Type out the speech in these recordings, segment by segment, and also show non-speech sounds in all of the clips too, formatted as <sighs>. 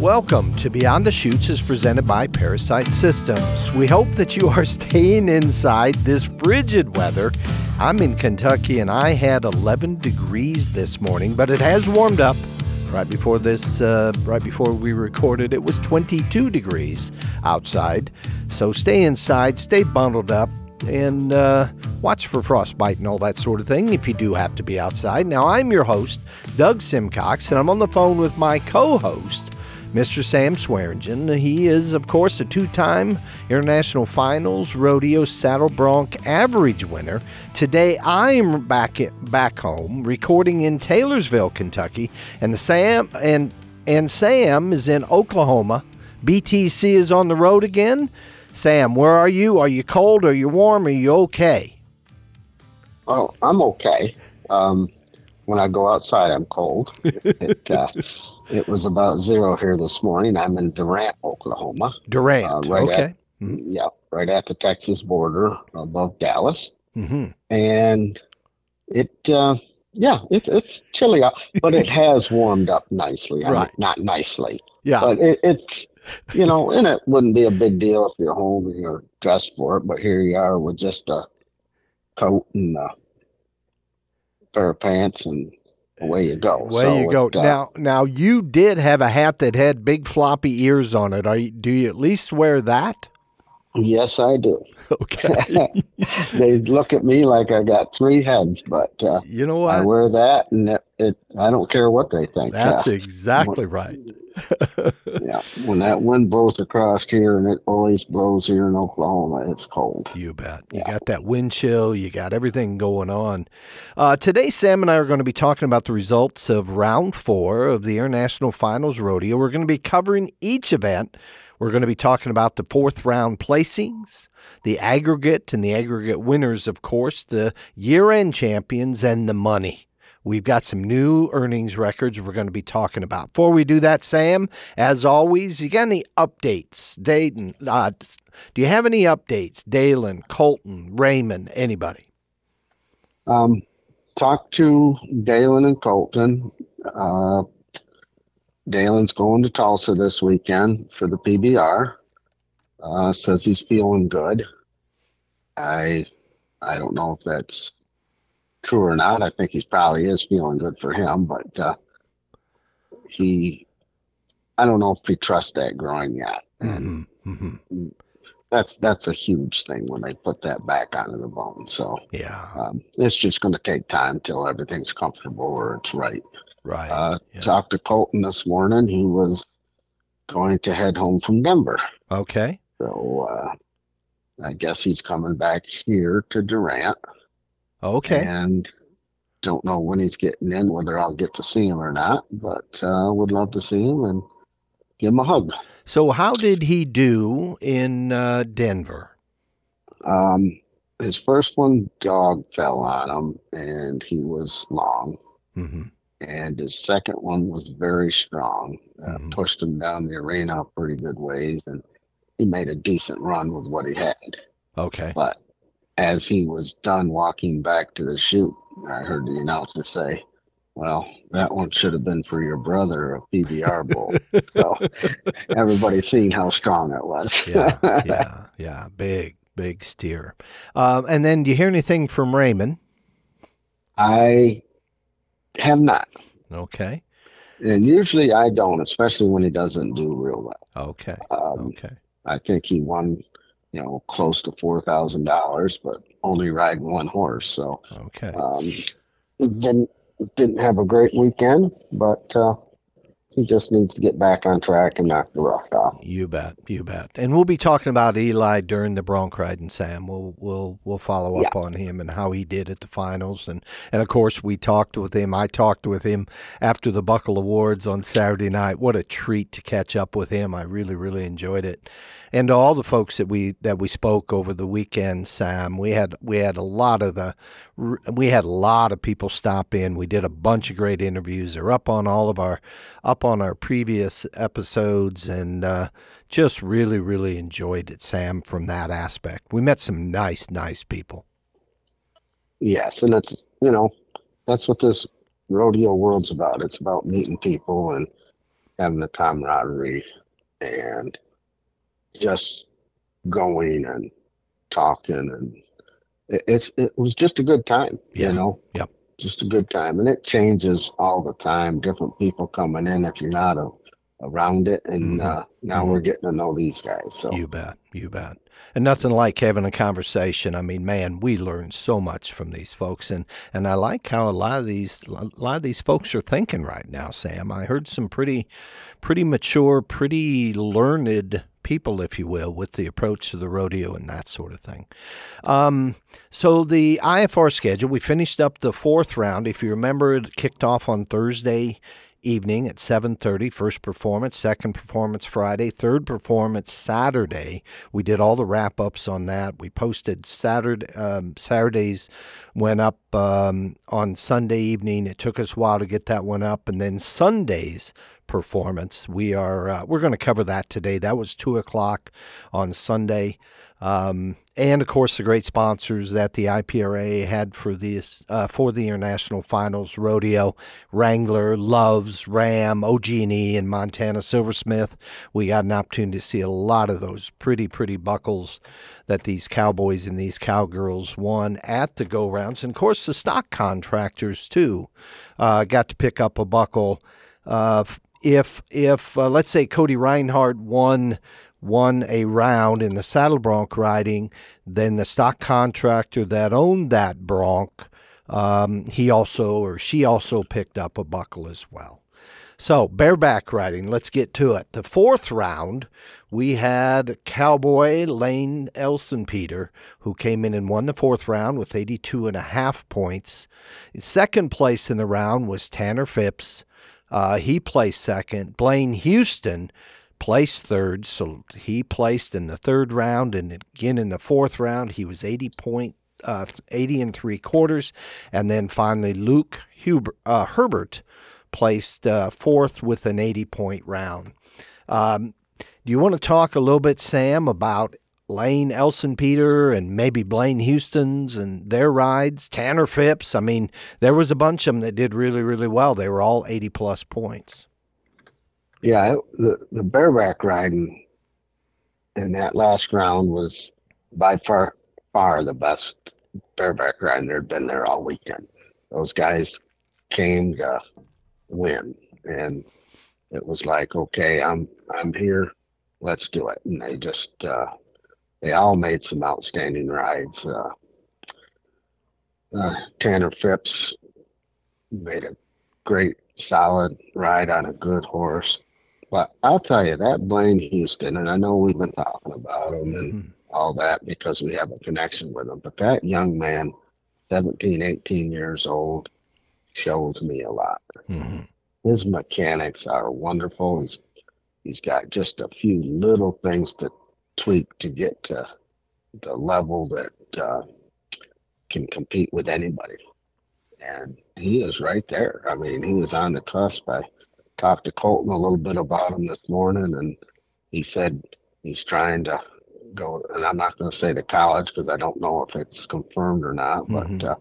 Welcome to Beyond the Chutes is presented by ParaSight Systems. We hope that you are <laughs> staying inside this frigid weather. I'm in Kentucky and I had 11 degrees this morning, but it has warmed up. Right before this, uh, right before we recorded, it was 22 degrees outside. So stay inside, stay bundled up, and uh, watch for frostbite and all that sort of thing if you do have to be outside. Now, I'm your host, Doug Simcox, and I'm on the phone with my co host, Mr. Sam Swearingen. He is, of course, a two time International Finals Rodeo Saddle Bronc average winner. Today, I'm back, at, back home recording in Taylorsville, Kentucky, and the Sam and and Sam is in Oklahoma. BTC is on the road again. Sam, where are you? Are you cold? Are you warm? Are you okay? Oh, I'm okay. Um, when I go outside, I'm cold. <laughs> It, uh, it was about zero here this morning. I'm in Durant, Oklahoma. Durant, uh, right okay. At, mm-hmm. Yeah, right at the Texas border above Dallas. Mm-hmm. And it, uh, yeah, it, it's chilly out, but it has warmed up nicely. I right. Mean, not nicely. Yeah. But it, it's, you know, and it wouldn't be a big deal if you're home and you're dressed for it, but here you are with just a coat and a pair of pants and away you go. Away so you go. It, uh, now, now you did have a hat that had big floppy ears on it. You, do you at least wear that? Yes, I do. <laughs> Okay. <laughs> they look at me like I got three heads, but uh, you know what? I wear that, and it, it I don't care what they think. That's uh, exactly right. <laughs> yeah, when that wind blows across here, and it always blows here in Oklahoma, it's cold. You bet. You got that wind chill. You got everything going on. Uh, today, Sam and I are going to be talking about the results of round four of the International Finals Rodeo. We're going to be covering each event we're going to be talking about the fourth round placings, the aggregate and the aggregate winners, of course, the year end champions, and the money. We've got some new earnings records we're going to be talking about. Before we do that, Sam, as always, you got any updates? Dayton, uh, do you have any updates? Dalen, Colton, Raymond, anybody? Um, talk to Dalen and Colton. Uh, Dalen's going to Tulsa this weekend for the PBR. Uh, says he's feeling good. I I don't know if that's true or not. I think he probably is feeling good for him, but uh, he I don't know if he trusts that growing yet. Mm-hmm. Mm-hmm. That's that's a huge thing when they put that back onto the bone. So yeah, um, it's just going to take time until everything's comfortable or it's right. Right. Uh, yeah. Talked to Colton this morning. He was going to head home from Denver. Okay. So uh, I guess he's coming back here to Durant. Okay. And don't know when he's getting in, whether I'll get to see him or not, but uh, would love to see him and give him a hug. So, how did he do in uh, Denver? Um, his first one, dog fell on him, and he was long. Mm-hmm and his second one was very strong. Uh, mm-hmm. Pushed him down the arena pretty good ways, and he made a decent run with what he had. Okay. But as he was done walking back to the chute, I heard the announcer say, well, that one should have been for your brother, a PBR bull. <laughs> so everybody seeing how strong it was. yeah, yeah, yeah. Big, big steer. Um, and then do you hear anything from Raymond? I have not. Okay. And usually I don't, especially when he doesn't do real well. Okay. Um, okay. I think he won, you know, close to four thousand dollars, but only riding one horse. So okay. Um, didn't didn't have a great weekend, but uh, he just needs to get back on track and knock the rust off. You bet, you bet. And we'll be talking about Eli during the bronc ride, and Sam. We'll we'll we'll follow up yeah. on him and how he did at the finals, and and of course we talked with him. I talked with him after the Buckle Awards on Saturday night. What a treat to catch up with him. I really really enjoyed it and to all the folks that we that we spoke over the weekend, Sam. We had we had a lot of the we had a lot of people stop in. We did a bunch of great interviews. They're up on all of our up on our previous episodes, and uh, just really really enjoyed it, Sam. From that aspect, we met some nice nice people. Yes, and that's you know that's what this rodeo world's about. It's about meeting people and having the camaraderie and just going and talking and it, it's it was just a good time Yeah. you know Yep. just a good time and it changes all the time different people coming in if you're not a, around it and Mhm. uh, now Mhm. we're getting to know these guys so You bet. You bet. And nothing like having a conversation. I mean, man, we learn so much from these folks, and and I like how a lot of these a lot of these folks are thinking right now. Sam, I heard some pretty, pretty mature, pretty learned people, if you will, with the approach to the rodeo and that sort of thing. Um, so the IFR schedule, we finished up the fourth round. If you remember, it kicked off on Thursday evening at 7.30 first performance second performance friday third performance saturday. We did all the wrap ups on that. We posted saturday um, saturdays went up um, on sunday evening. It took us a while to get that one up. And then sunday's performance we are uh, we're going to cover that today. That was two o'clock on sunday um, and of course the great sponsors that the IPRA had for this uh, for the international finals rodeo Wrangler, Loves, Ram, OG&E, and Montana Silversmith. We got an opportunity to see a lot of those pretty pretty buckles that these cowboys and these cowgirls won at the go rounds, and of course the stock contractors too uh, got to pick up a buckle. Uh, if if uh, let's say Cody Reinhardt won won a round in the saddle bronc riding, then the stock contractor that owned that bronc, um, he also or she also picked up a buckle as well. So bareback riding, let's get to it. The fourth round, we had Cowboy Lane Elson Peter, who came in and won the fourth round with 82 and a half points. Second place in the round was Tanner Phipps. Uh, he placed second. Blaine Houston placed third, so he placed in the third round, and again in the fourth round, he was 80 point, uh, 80 and three quarters, and then finally Luke Huber, uh, Herbert placed uh, fourth with an 80 point round. Um, do you want to talk a little bit, Sam, about Lane Elson Peter and maybe Blaine Houston's and their rides, Tanner Phipps? I mean, there was a bunch of them that did really, really well. They were all 80 plus points. Yeah, the the bareback riding in that last round was by far far the best bareback riding there'd been there all weekend. Those guys came to win, and it was like, okay, I'm I'm here, let's do it. And they just uh, they all made some outstanding rides. Uh, uh, Tanner Phipps made a great solid ride on a good horse. But I'll tell you that Blaine Houston, and I know we've been talking about him and Mhm. all that because we have a connection with him. But that young man, 17, 18 years old, shows me a lot. Mhm. His mechanics are wonderful. He's he's got just a few little things to tweak to get to the level that uh, can compete with anybody. And he is right there. I mean, he was on the cusp. I talked to Colton a little bit about him this morning, and he said he's trying to go. And I'm not going to say to college because I don't know if it's confirmed or not, Mhm. but uh,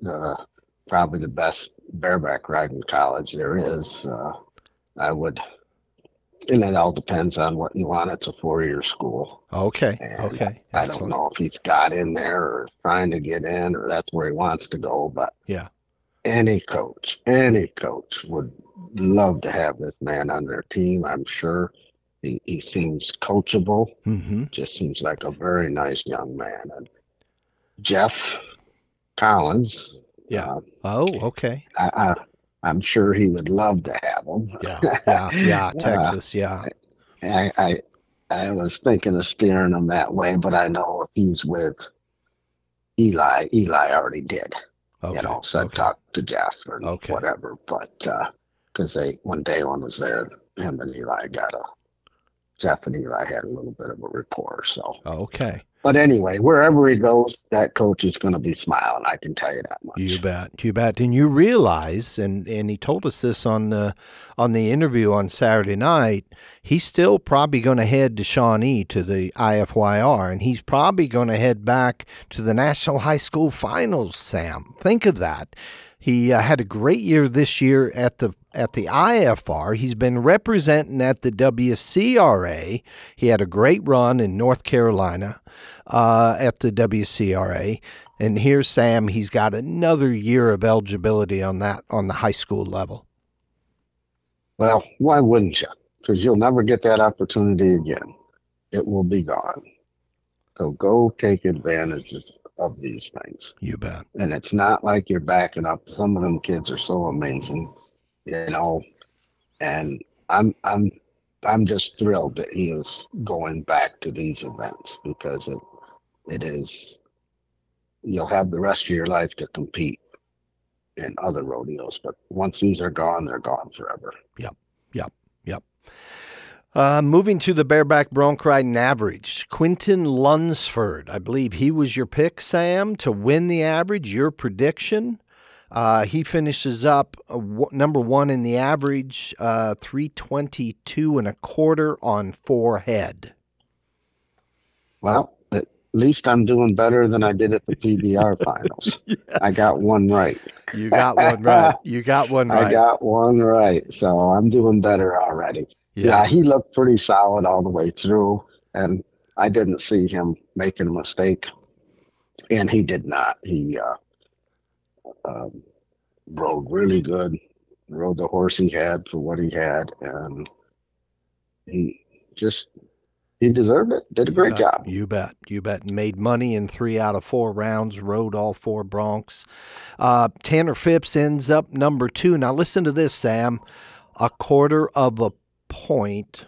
the probably the best bareback riding college there is. Uh, I would, and it all depends on what you want. It's a four-year school. Okay. And Okay. I don't know if he's got in there or trying to get in or that's where he wants to go, but Yeah. any coach, any coach would love to have this man on their team. I'm sure he, he seems coachable, Mm-hmm. just seems like a very nice young man. And Jeff Collins, Yeah. uh, Oh, okay. I, I, I'm sure he would love to have him. Yeah. Yeah. Yeah. <laughs> Texas. Yeah. I, I I was thinking of steering him that way, but I know if he's with Eli, Eli already did. Okay. You know, said okay. talk to Jeff or Okay. whatever. But because they when Dalen was there, him and Eli got a Jeff and Eli had a little bit of a rapport. So, Okay. but anyway, wherever he goes, that coach is going to be smiling. I can tell you that much. You bet, you bet. And you realize, and, and he told us this on the on the interview on Saturday night. He's still probably going to head to Shawnee to the IFYR, and he's probably going to head back to the National High School Finals. Sam, think of that. He uh, had a great year this year at the at the IFR. He's been representing at the WCRA. He had a great run in North Carolina uh, at the WCRA. And here's Sam. He's got another year of eligibility on that on the high school level. Well, why wouldn't you? Because you'll never get that opportunity again. It will be gone. So go take advantage of these things. You bet. And it's not like you're backing up. Some of them kids are so amazing, you know. And I'm I'm I'm just thrilled that he is going back to these events because it it is you'll have the rest of your life to compete in other rodeos. But once these are gone, they're gone forever. Yep. Yep. Yep. Uh, moving to the bareback bronc riding average, Quinton Lunsford. I believe he was your pick, Sam, to win the average. Your prediction. Uh, he finishes up uh, w- number one in the average, uh, 322 and a quarter on four head. Well, at least I'm doing better than I did at the PBR <laughs> finals. yes. I got one right. You got one right. You got one <laughs> right. I got one right. So I'm doing better already. Yeah. yeah, he looked pretty solid all the way through, and I didn't see him making a mistake, and he did not. He uh, um, rode really good, rode the horse he had for what he had, and he just he deserved it. Did a great job. You bet. You bet. Made money in three out of four rounds. Rode all four broncs. Uh, Tanner Phipps ends up number two. Now listen to this, Sam. A quarter of a point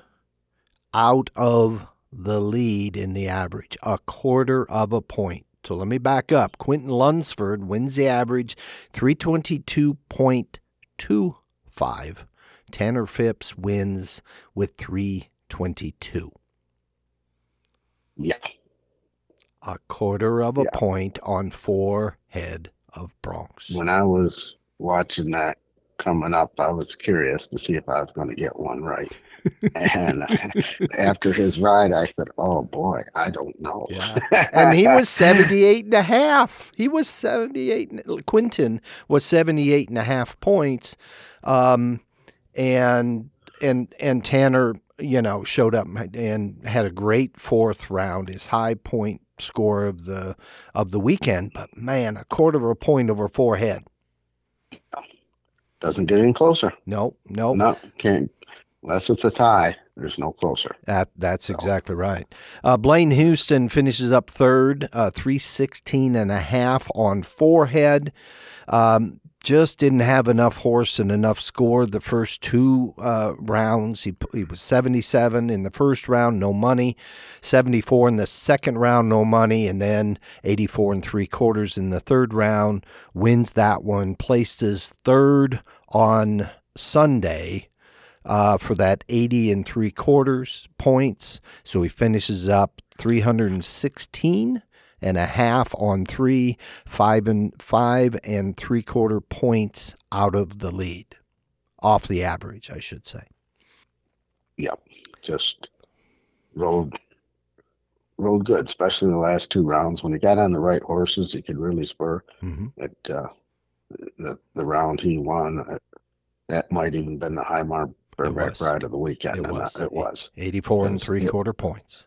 out of the lead in the average, a quarter of a point. So let me back up. Quinton Lunsford wins the average 322.25. Tanner Phipps wins with 322. Yeah. A quarter of a yeah. point on four head of broncs. When I was watching that coming up, I was curious to see if I was going to get one right. and <laughs> after his ride, I said, "Oh boy, I don't know." Yeah. <laughs> and he was 78 and a half. He was 78. Quinton was 78 and a half points. Um, and and and Tanner, you know, showed up and had a great fourth round. His high point score of the of the weekend, but man, a quarter of a point over four head. Doesn't get any closer. No, no. No, can't. Unless it's a tie, there's no closer. That, that's so. exactly right. Uh, Blaine Houston finishes up third, uh, 316 and a half on four head. Um, just didn't have enough horse and enough score the first two uh, rounds. He, he was 77 in the first round, no money. 74 in the second round, no money. And then 84 and three quarters in the third round. Wins that one. Places third on Sunday uh, for that 80 and three quarters points. So he finishes up 316 and a half on three, five and five and three quarter points out of the lead, off the average, I should say. Yep, just rode rode good, especially in the last two rounds. When he got on the right horses, he could really spur. Mm-hmm. It, uh, the the round he won, uh, that might even been the high mark bareback ride of the weekend. It was. It was. 84 and three quarter points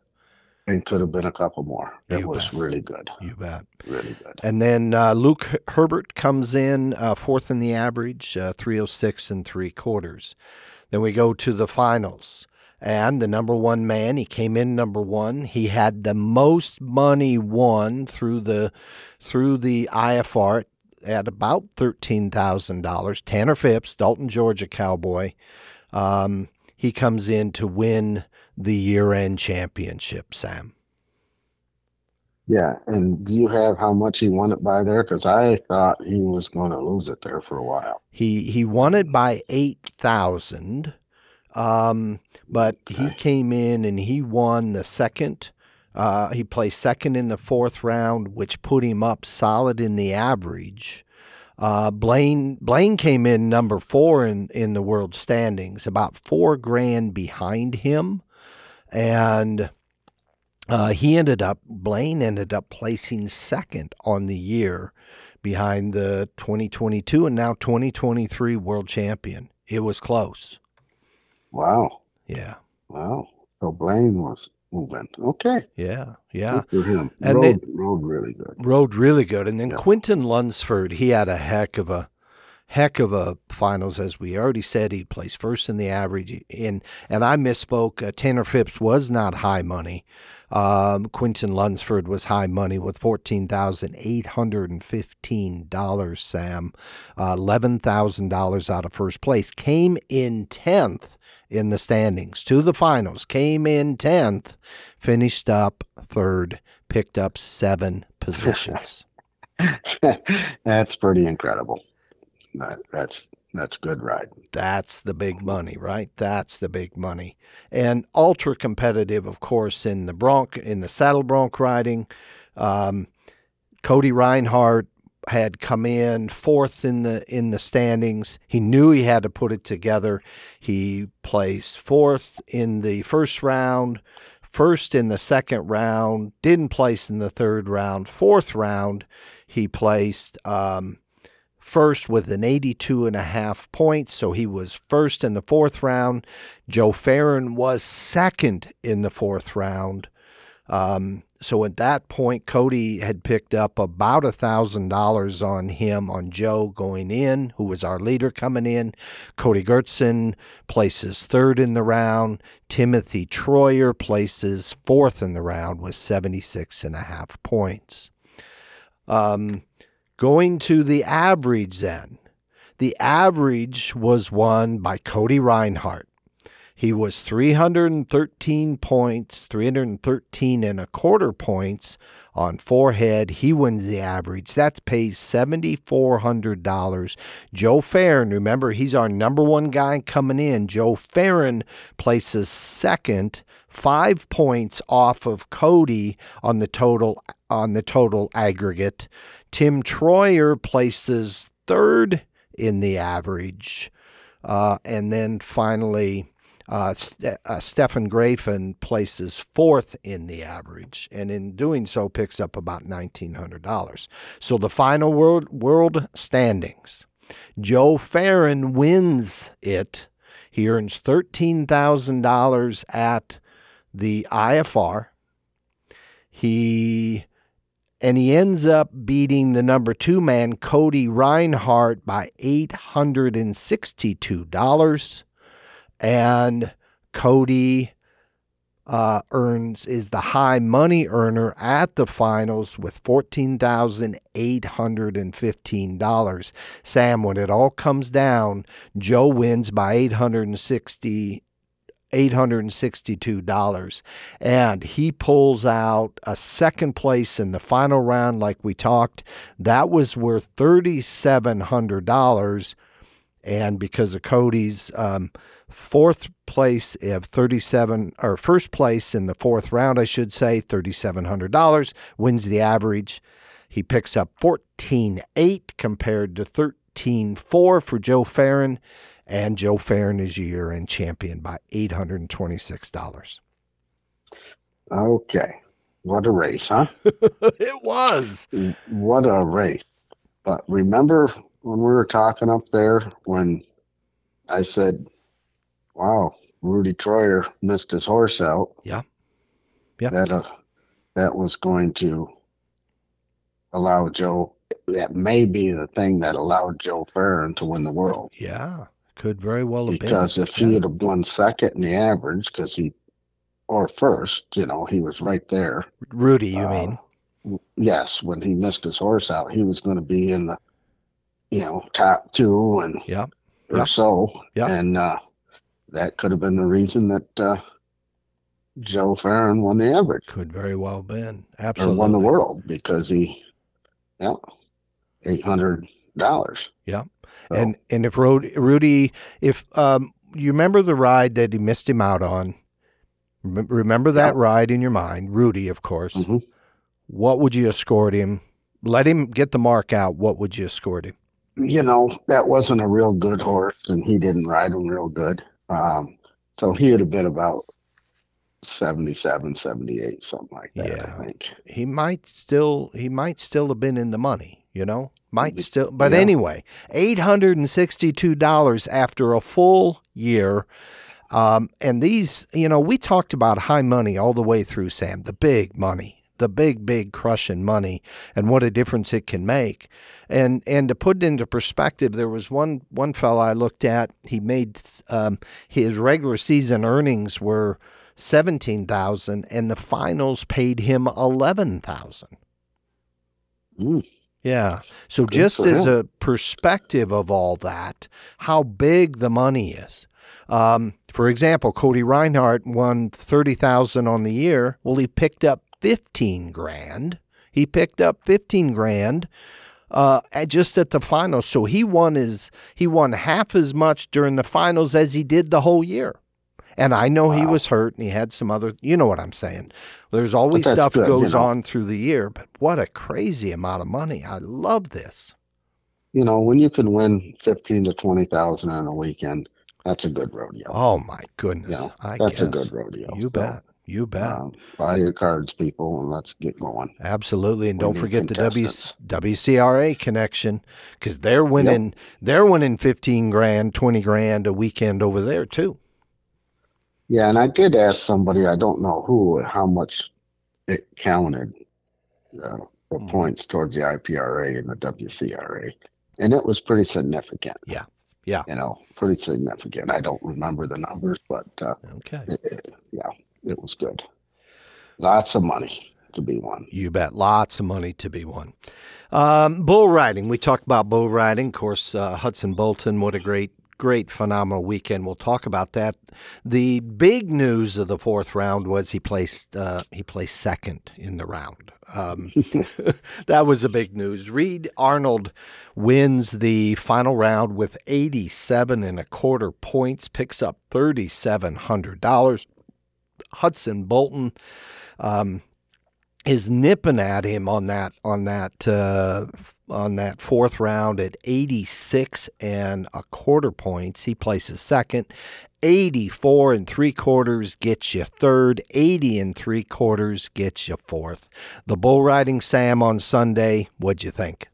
and could have been a couple more. It you was bet. really good. You bet. Really good. And then uh, Luke Herbert comes in uh, fourth in the average, uh, 306 and three quarters. Then we go to the finals. And the number one man, he came in number one. He had the most money won through the through the IFR at about thirteen thousand dollars. Tanner Phipps, Dalton, Georgia cowboy. Um, he comes in to win the year end championship, Sam. Yeah, and do you have how much he won it by there? Because I thought he was going to lose it there for a while. He he won it by eight thousand, um, but okay. he came in and he won the second. Uh, he placed second in the fourth round, which put him up solid in the average. Uh, Blaine Blaine came in number four in in the world standings, about four grand behind him and uh, he ended up Blaine ended up placing second on the year behind the 2022 and now 2023 world champion. It was close. Wow. Yeah. Wow. So Blaine was moving. Okay. Yeah. Yeah. Good for him. And rode, they- rode really good. Rode really good. And then Yeah. Quinton Lunsford, he had a heck of a heck of a finals as we already said. He placed first in the average in and I misspoke uh, Tanner Phipps was not high money. Um, Quinton Lunsford was high money with $14,815 Sam. Uh, $11,000 out of first place. Came in 10th in the standings to the finals. Came in 10th finished up third picked up 7 positions. <laughs> That's pretty incredible. That, that's that's good ride. That's the big money, right? That's the big money. And ultra competitive, of course, in the bronc in the saddle bronc riding. Um, Cody Reinhardt had come in fourth in the in the standings. He knew he had to put it together. He placed fourth in the first round, first in the second round, didn't place in the third round. Fourth round, he placed um, first with an 82 and a half points. So he was first in the fourth round. Joe Farron was second in the fourth round. Um, so at that point, Cody had picked up about a thousand dollars on him on Joe going in, who was our leader coming in. Cody Gertson places third in the round. Timothy Troyer places fourth in the round with 76 and a half points. Um, going to the average then. The average was won by Cody Reinhardt. He was 313 points, 313 and a quarter points on four head. He wins the average. That pays $7,400. Joe Farron, remember, he's our number one guy coming in. Joe Farron places second, five points off of Cody on the total on the total aggregate. Tim Troyer places third in the average. Uh, and then finally, uh, Ste- uh, Stefan Grafen places fourth in the average, and in doing so, picks up about $1,900. So the final world, world standings Joe Farron wins it. He earns $13,000 at the IFR. He and he ends up beating the number two man, Cody Reinhardt, by $862. And Cody uh, earns is the high money earner at the finals with $14,815. Sam, when it all comes down, Joe wins by 860 $862 and he pulls out a second place in the final round like we talked. That was worth $3700 and because of cody's um, fourth place of 37 or first place in the fourth round i should say $3700 wins the average. He picks up 14.8 compared to 13.4 for joe farron and Joe Farron is year end champion by $826. Okay. What a race, huh? <laughs> it was. What a race. But remember when we were talking up there when I said, wow, Rudy Troyer missed his horse out? Yeah. Yeah. That, uh, that was going to allow Joe, that may be the thing that allowed Joe Farron to win the world. Yeah, could very well have because been. if he had have won second in the average, because he or first, you know, he was right there. Rudy, you uh, mean? Yes, when he missed his horse out, he was going to be in the you know top two and yeah, or yep. so. Yeah, and uh, that could have been the reason that. Uh, Joe Farron won the average. Could very well have been. Absolutely. Or won the world because he, yeah, 800 dollars. Yeah, so. and and if Rudy, if um, you remember the ride that he missed him out on, remember that yeah. ride in your mind, Rudy, of course. Mm-hmm. What would you escort him? Let him get the mark out. What would you escort him? You know that wasn't a real good horse, and he didn't ride him real good. Um, so he would have been about 77 78 something like that yeah. i think he might still he might still have been in the money you know might still, but Yeah. anyway, eight hundred and sixty-two dollars after a full year. Um, and these, you know, we talked about high money all the way through, Sam. The big money, the big, big crushing money, and what a difference it can make. And and to put it into perspective, there was one one fella I looked at. He made um, his regular season earnings were seventeen thousand, and the finals paid him eleven thousand. Mm. Yeah. So Good just as him. a perspective of all that, how big the money is. Um, for example, Cody Reinhardt won thirty thousand on the year. Well, he picked up fifteen grand. He picked up fifteen grand uh, just at the finals. So he won his he won half as much during the finals as he did the whole year. And I know he was hurt and he had some other, you know what I'm saying. There's always stuff good, you goes know. on through the year, but what a crazy amount of money. I love this. You know, when you can win fifteen to twenty thousand on a weekend, that's a good rodeo. Oh my goodness. Yeah, I that's a good rodeo. You So, bet. You bet. um, buy your cards, people, and let's get going. Absolutely, and we don't forget the w- WCRA connection because they're winning. They're winning fifteen grand, twenty grand a weekend over there too. Yeah, and I did ask somebody, I don't know who, how much it counted uh, for Mhm. points towards the IPRA and the WCRA, and it was pretty significant. Yeah, yeah. You know, pretty significant. I don't remember the numbers, but uh, Okay, it, it, yeah, it was good. Lots of money to be won. you bet. Lots of money to be won. Um, bull riding. We talked about bull riding. Of course, uh, Hudson Bolton. What a great, great, phenomenal weekend. We'll talk about that. The big news of the fourth round was he placed uh, he placed second in the round. Um, <laughs> <laughs> that was the big news. Reed Arnold wins the final round with 87 and a quarter points, picks up $3,700. Hudson Bolton um, is nipping at him on that on that uh, on that fourth round at 86 and a quarter points. He places second. 84 and three quarters gets you third. 80 and three quarters gets you fourth. The bull riding Sam on Sunday. What'd you think?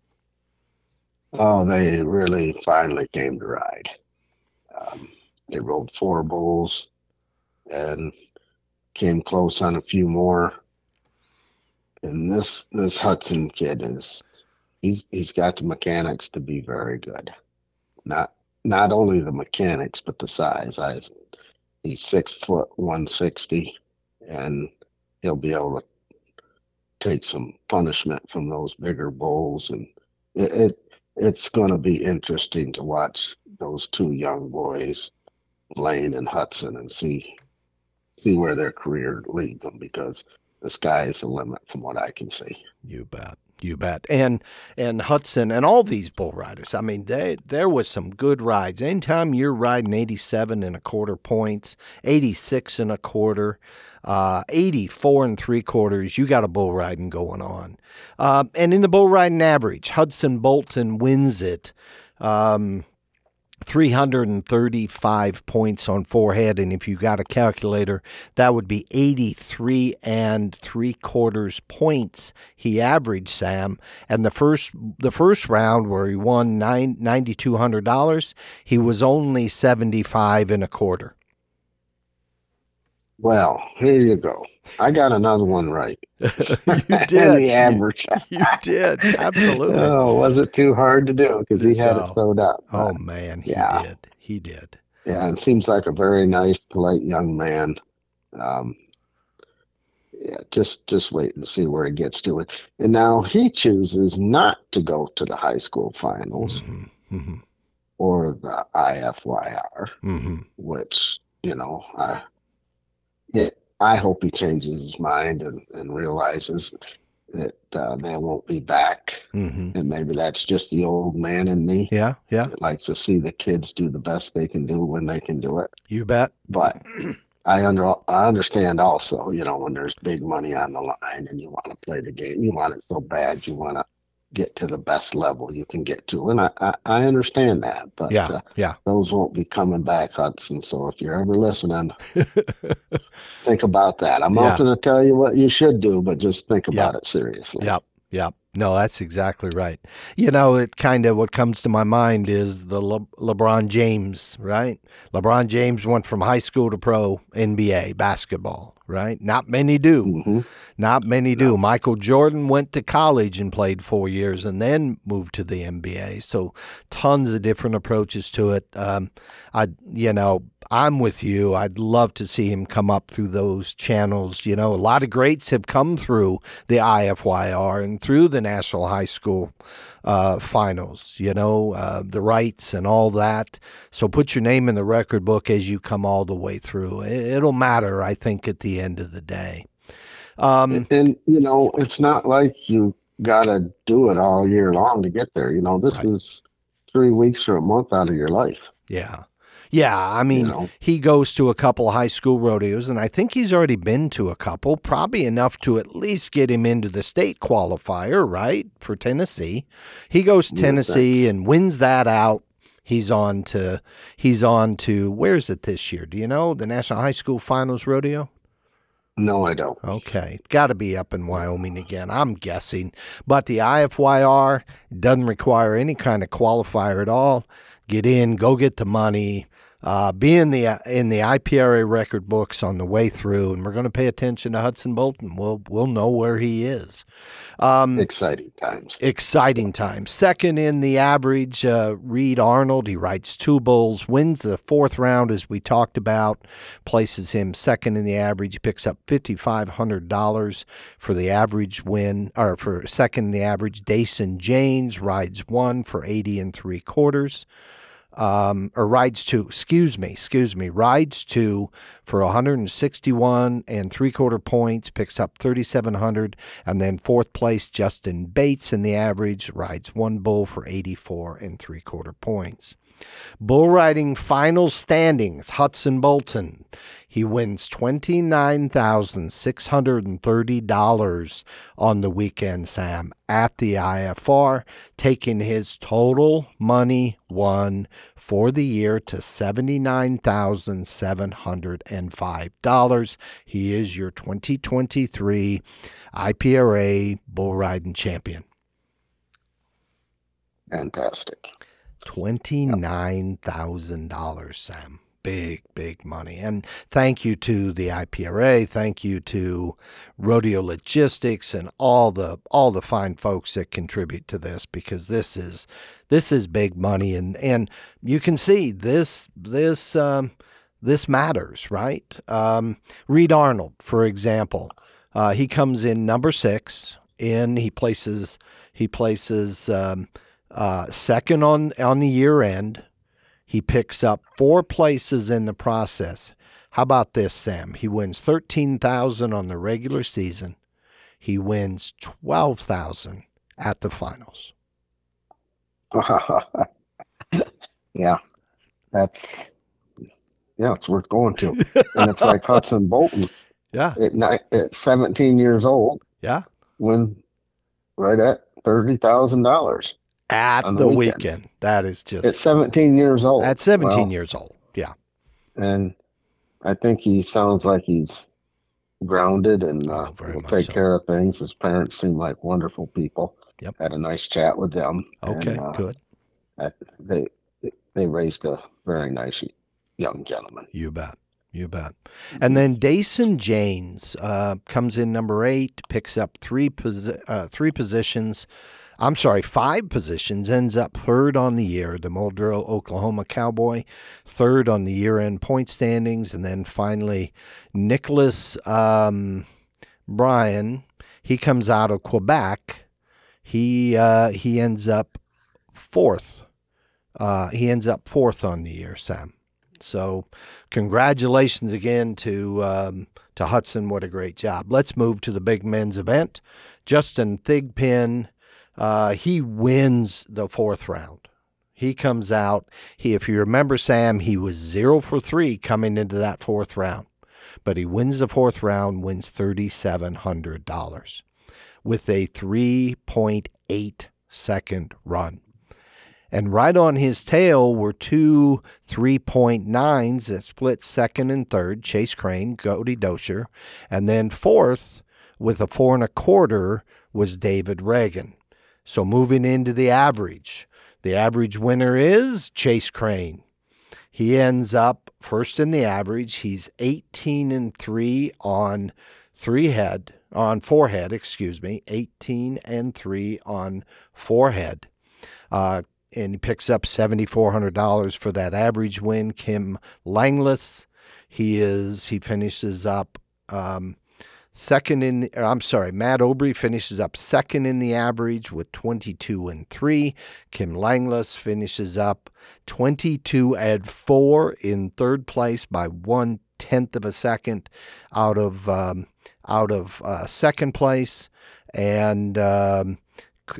Oh, they really finally came to ride. Um, they rode four bulls and came close on a few more. And this this Hudson kid is he's he's got the mechanics to be very good. Not not only the mechanics but the size. I he's six foot one sixty and he'll be able to take some punishment from those bigger bulls and it, it it's going to be interesting to watch those two young boys, Lane and Hudson, and see see where their career leads them because the sky is the limit from what I can see. You bet. You bet. And and Hudson and all these bull riders. I mean, they there was some good rides. Anytime you're riding 87 and a quarter points, 86 and a quarter, uh, 84 and three quarters, you got a bull riding going on. Uh, and in the bull riding average, Hudson Bolton wins it. Um, 335 points on four head. And if you got a calculator, that would be 83 and three quarters points he averaged, Sam. And the first the first round where he won nine ninety two hundred dollars, he was only 75 and a quarter. Well, here you go. I got another one right. <laughs> <laughs> you did. the average. <laughs> You did. Absolutely. oh, was it too hard to do because he had it sewed up. Oh man, he Yeah. did. He did. Yeah, and seems like a very nice, polite young man. Um, yeah, just just wait and see where he gets to it. And now he chooses not to go to the high school finals hmm hmm or the IFYR, hmm which you know, I I hope he changes his mind and, and realizes that uh, they won't be back. hmm And maybe that's just the old man in me Yeah, yeah. that likes to see the kids do the best they can do when they can do it. You bet. But I under I understand also, you know, when there's big money on the line and you want to play the game, you want it so bad, you want to get to the best level you can get to, and I I, I understand that. But Yeah, uh, yeah. those won't be coming back, Hudson. So if you're ever listening, <laughs> think about that. I'm Yeah. not going to tell you what you should do, but just think about it seriously. Yep. Yep. No, that's exactly right. You know, it kind of what comes to my mind is the Le- LeBron James, right? LeBron James went from high school to pro NBA basketball, right? Not many do. Mm-hmm. Not many do. Michael Jordan went to college and played four years and then moved to the NBA. So tons of different approaches to it. Um, I, you know, I'm with you. I'd love to see him come up through those channels. You know, a lot of greats have come through the IFYR and through the National High School uh, finals, you know, uh, the rights and all that. So put your name in the record book as you come all the way through. It'll matter, I think, at the end of the day. Um, and, and, you know, it's not like you got to do it all year long to get there. You know, this right. is three weeks or a month out of your life. Yeah. Yeah, I mean, you know? he goes to a couple high school rodeos, and I think he's already been to a couple, probably enough to at least get him into the state qualifier, right, for Tennessee. He goes to Tennessee and wins that out. He's on to he's on to where's it this year? Do you know the National High School Finals Rodeo? No, I don't. Okay. Got to be up in Wyoming again, I'm guessing. But the IFYR doesn't require any kind of qualifier at all. Get in, go get the money, uh, be in the in the IPRA record books on the way through, and we're going to pay attention to Hudson Bolton. We'll we'll know where he is. Um, exciting times. Exciting times. Second in the average, uh, Reed Arnold. He rides two bulls, wins the fourth round as we talked about, places him second in the average. Picks up fifty five hundred dollars for the average win, or for second in the average. Dason James rides one for eighty and three quarters um, or rides to, excuse me, excuse me, rides to for 161 and three quarter points, picks up 3,700. And then fourth place, Justin Bates in the average, rides one bull for 84 and three quarter points. Bull riding final standings Hudson Bolton. He wins $29,630 on the weekend, Sam, at the IFR, taking his total money won for the year to $79,705. He is your 2023 IPRA bull riding champion. Fantastic. $29,000, Sam. Big, big money. And thank you to the IPRA. Thank you to Rodeo Logistics and all the all the fine folks that contribute to this because this is this is big money and and you can see this this um, this matters, right? Um, Reed Arnold, for example, uh, he comes in number six in. He places he places um, uh, second on on the year end. He picks up four places in the process. How about this, Sam? He wins thirteen thousand on the regular season. He wins twelve thousand at the finals. <laughs> yeah, that's yeah, it's worth going to, and it's like <laughs> Hudson Bolton. Yeah, at, at seventeen years old. Yeah, win right at thirty thousand dollars at the, the weekend. weekend. That is just at 17 years old. At 17 well, years old, yeah. And I think he sounds like he's grounded and uh, oh, will take so. care of things. His parents seem like wonderful people. Yep. Had a nice chat with them. Okay, and, uh, good. they they raised a very nice young gentleman. You bet. You bet. And then Dason James uh, comes in number eight, picks up three posi- uh, three positions. I'm sorry, five positions, ends up third on the year. The Muldrow, Oklahoma Cowboy, third on the year end point standings. And then finally, Nicholas um, Bryan, he comes out of Quebec. He, uh, he ends up fourth. Uh, he ends up fourth on the year, Sam. So, congratulations again to um, to Hudson. What a great job. Let's move to the big men's event. Justin Thigpen uh, he wins the fourth round. He comes out. He, if you remember, Sam, he was zero for three coming into that fourth round, but he wins the fourth round, wins thirty seven hundred dollars with a three point eight second run. And right on his tail were two 3.9s that split second and third Chase Crane, Cody Dosher. And then fourth, with a four and a quarter, was David Reagan. So moving into the average, the average winner is Chase Crane. He ends up first in the average. He's 18 and 3 on three head, on four head, excuse me, 18 and 3 on four head. Uh, and he picks up $7,400 for that average win. Kim Langless, he is, he finishes up um, second in the, I'm sorry, Matt Obrey finishes up second in the average with 22 and 3. Kim Langlois finishes up 22 and 4 in third place by one tenth of a second out of um, out of uh, second place. And um,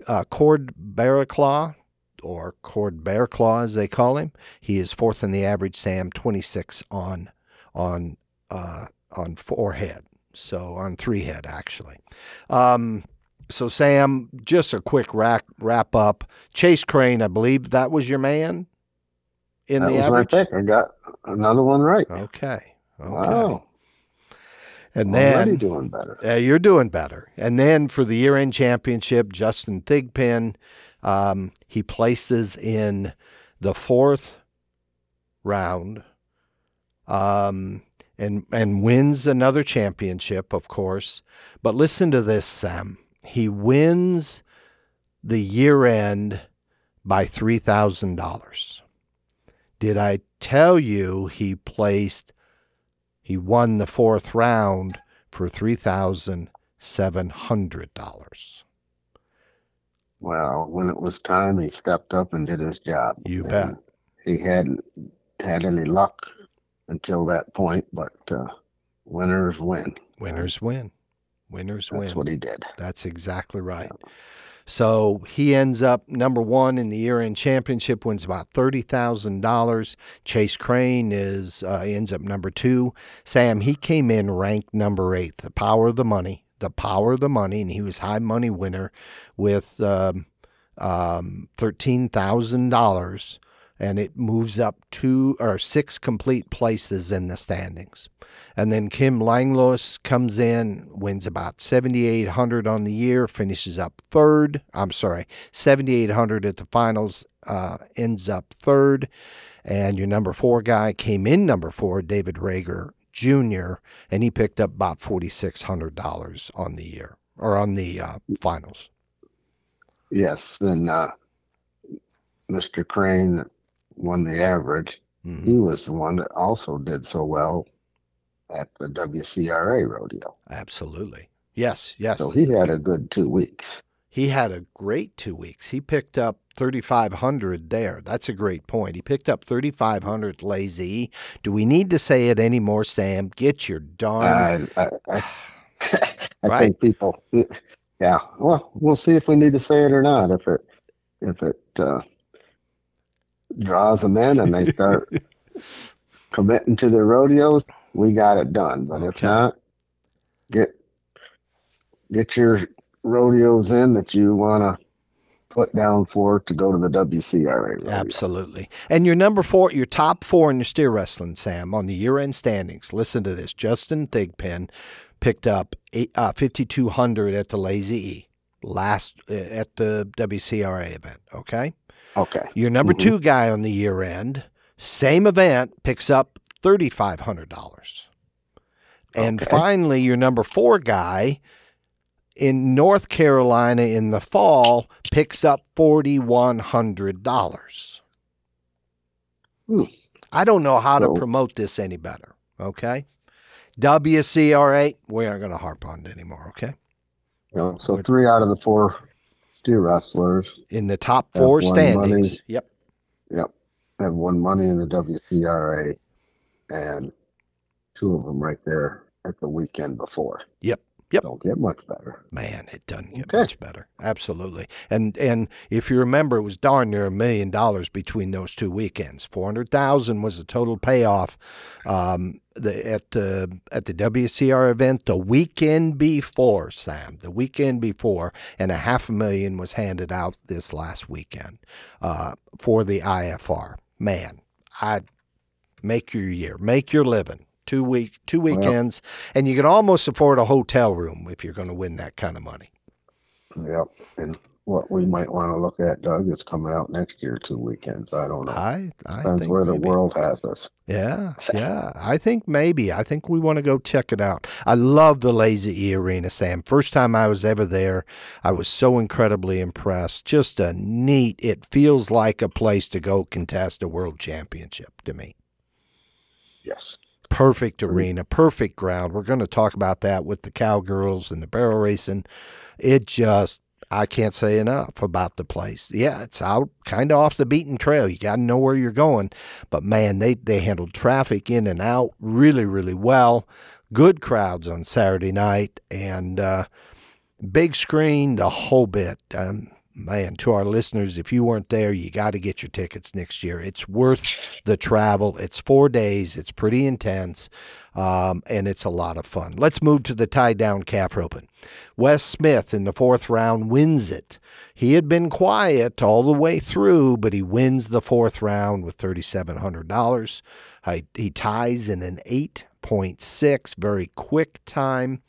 uh, Cord Barraclaw, or Cord Bearclaw as they call him, he is fourth in the average. Sam 26 on on uh, on four head so on three head actually. Um, so Sam, just a quick wrap wrap up. Chase Crane, I believe that was your man in that the was average. my pick. I got another one right. Okay. Okay. Wow. And Already then doing better. uh, you're doing better. And then for the year end championship, Justin Thigpen, um, he places in the fourth round um, and, and wins another championship, of course. But listen to this, Sam. He wins the year end by $3,000. Did I tell you he placed, he won the fourth round for $3,700? Well, when it was time, he stepped up and did his job. You bet. He hadn't had any luck until that point, but uh, winners win. Winners win. Winners That's win. That's what he did. That's exactly right. So he ends up number one in the year-end championship, wins about thirty thousand dollars. Chase Crane is uh, ends up number two. Sam he came in ranked number eight. The power of the money, the power of the money, and he was high money winner with um, um, thirteen thousand dollars, and it moves up two or six complete places in the standings. And then Kim Langlois comes in, wins about 7,800 on the year, finishes up third. I'm sorry, 7,800 at the finals, uh, ends up third. And your number four guy came in number four, David Rager Jr., and he picked up about $4,600 on the year or on the uh, finals. Yes, and uh, Mr. Crane won the average. Mhm. He was the one that also did so well at the WCRA rodeo. Absolutely. Yes, yes. So he had a good two weeks. He had a great two weeks. He picked up 3,500 there. That's a great point. He picked up 3,500 lazy. Do we need to say it anymore, Sam? Get your darn. I, I, I, <sighs> <sighs> I Right. think people, yeah. Well, we'll see if we need to say it or not. If it, if it uh, draws them in and they <laughs> start committing to their rodeos, we got it done. But if not, get get your rodeos in that you want to put down for to go to the WCRA rodeo. Absolutely. And your number four, your top four in your steer wrestling, Sam, on the year end standings. Listen to this. Justin Thigpen picked up eight, uh, 5,200 at the Lazy E last uh, at the WCRA event. Okay. Okay. Your number Mhm. two guy on the year end, same event, picks up $3,500. And Okay. finally, your number four guy in North Carolina in the fall picks up $4,100. Hmm. I don't know how So- to promote this any better. Okay. WCRA, we aren't going to harp on it anymore. Okay. You know, so three out of the four steer wrestlers In the top four standings. money. Yep. have won money in the WCRA, and two of them right there at the weekend before. Yep. Yep. Don't get much better. Man, it doesn't get Okay. much better. Absolutely. And and if you remember, it was darn near a million dollars between those two weekends. Four hundred thousand was the total payoff um, the, at the at the WCR event the weekend before, Sam. The weekend before, and a half a million was handed out this last weekend uh, for the IFR. Man, I make your year, make your living. Two week, two weekends, and you can almost afford a hotel room if you're going to win that kind of money. Yep. And what we might want to look at, Doug, is coming out next year, two weekends. I don't know. I, I Depends think where the world has us. Yeah, yeah. I think maybe. I think we want to go check it out. I love the Lazy E Arena, Sam. First time I was ever there, I was so incredibly impressed. Just a neat, it feels like a place to go contest a world championship to me. Yes. Perfect arena, perfect ground. We're going to talk about that with the Cowgirls and the barrel racing. It just, I can't say enough about the place. Yeah, it's out kind of off the beaten trail. You got to know where you're going. But man, they, they handled traffic in and out really, really well. Good crowds on Saturday night and uh, big screen, the whole bit. Um, man, to our listeners, if you weren't there, you got to get your tickets next year. It's worth the travel. It's four days, it's pretty intense, um, and it's a lot of fun. Let's move to the tie down calf roping. Wes Smith in the fourth round wins it. He had been quiet all the way through, but he wins the fourth round with $3,700. Uh, he ties in an 8.6, very quick time.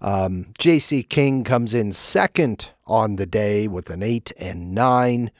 Um, J.C. King comes in second on the day with an eight and nine.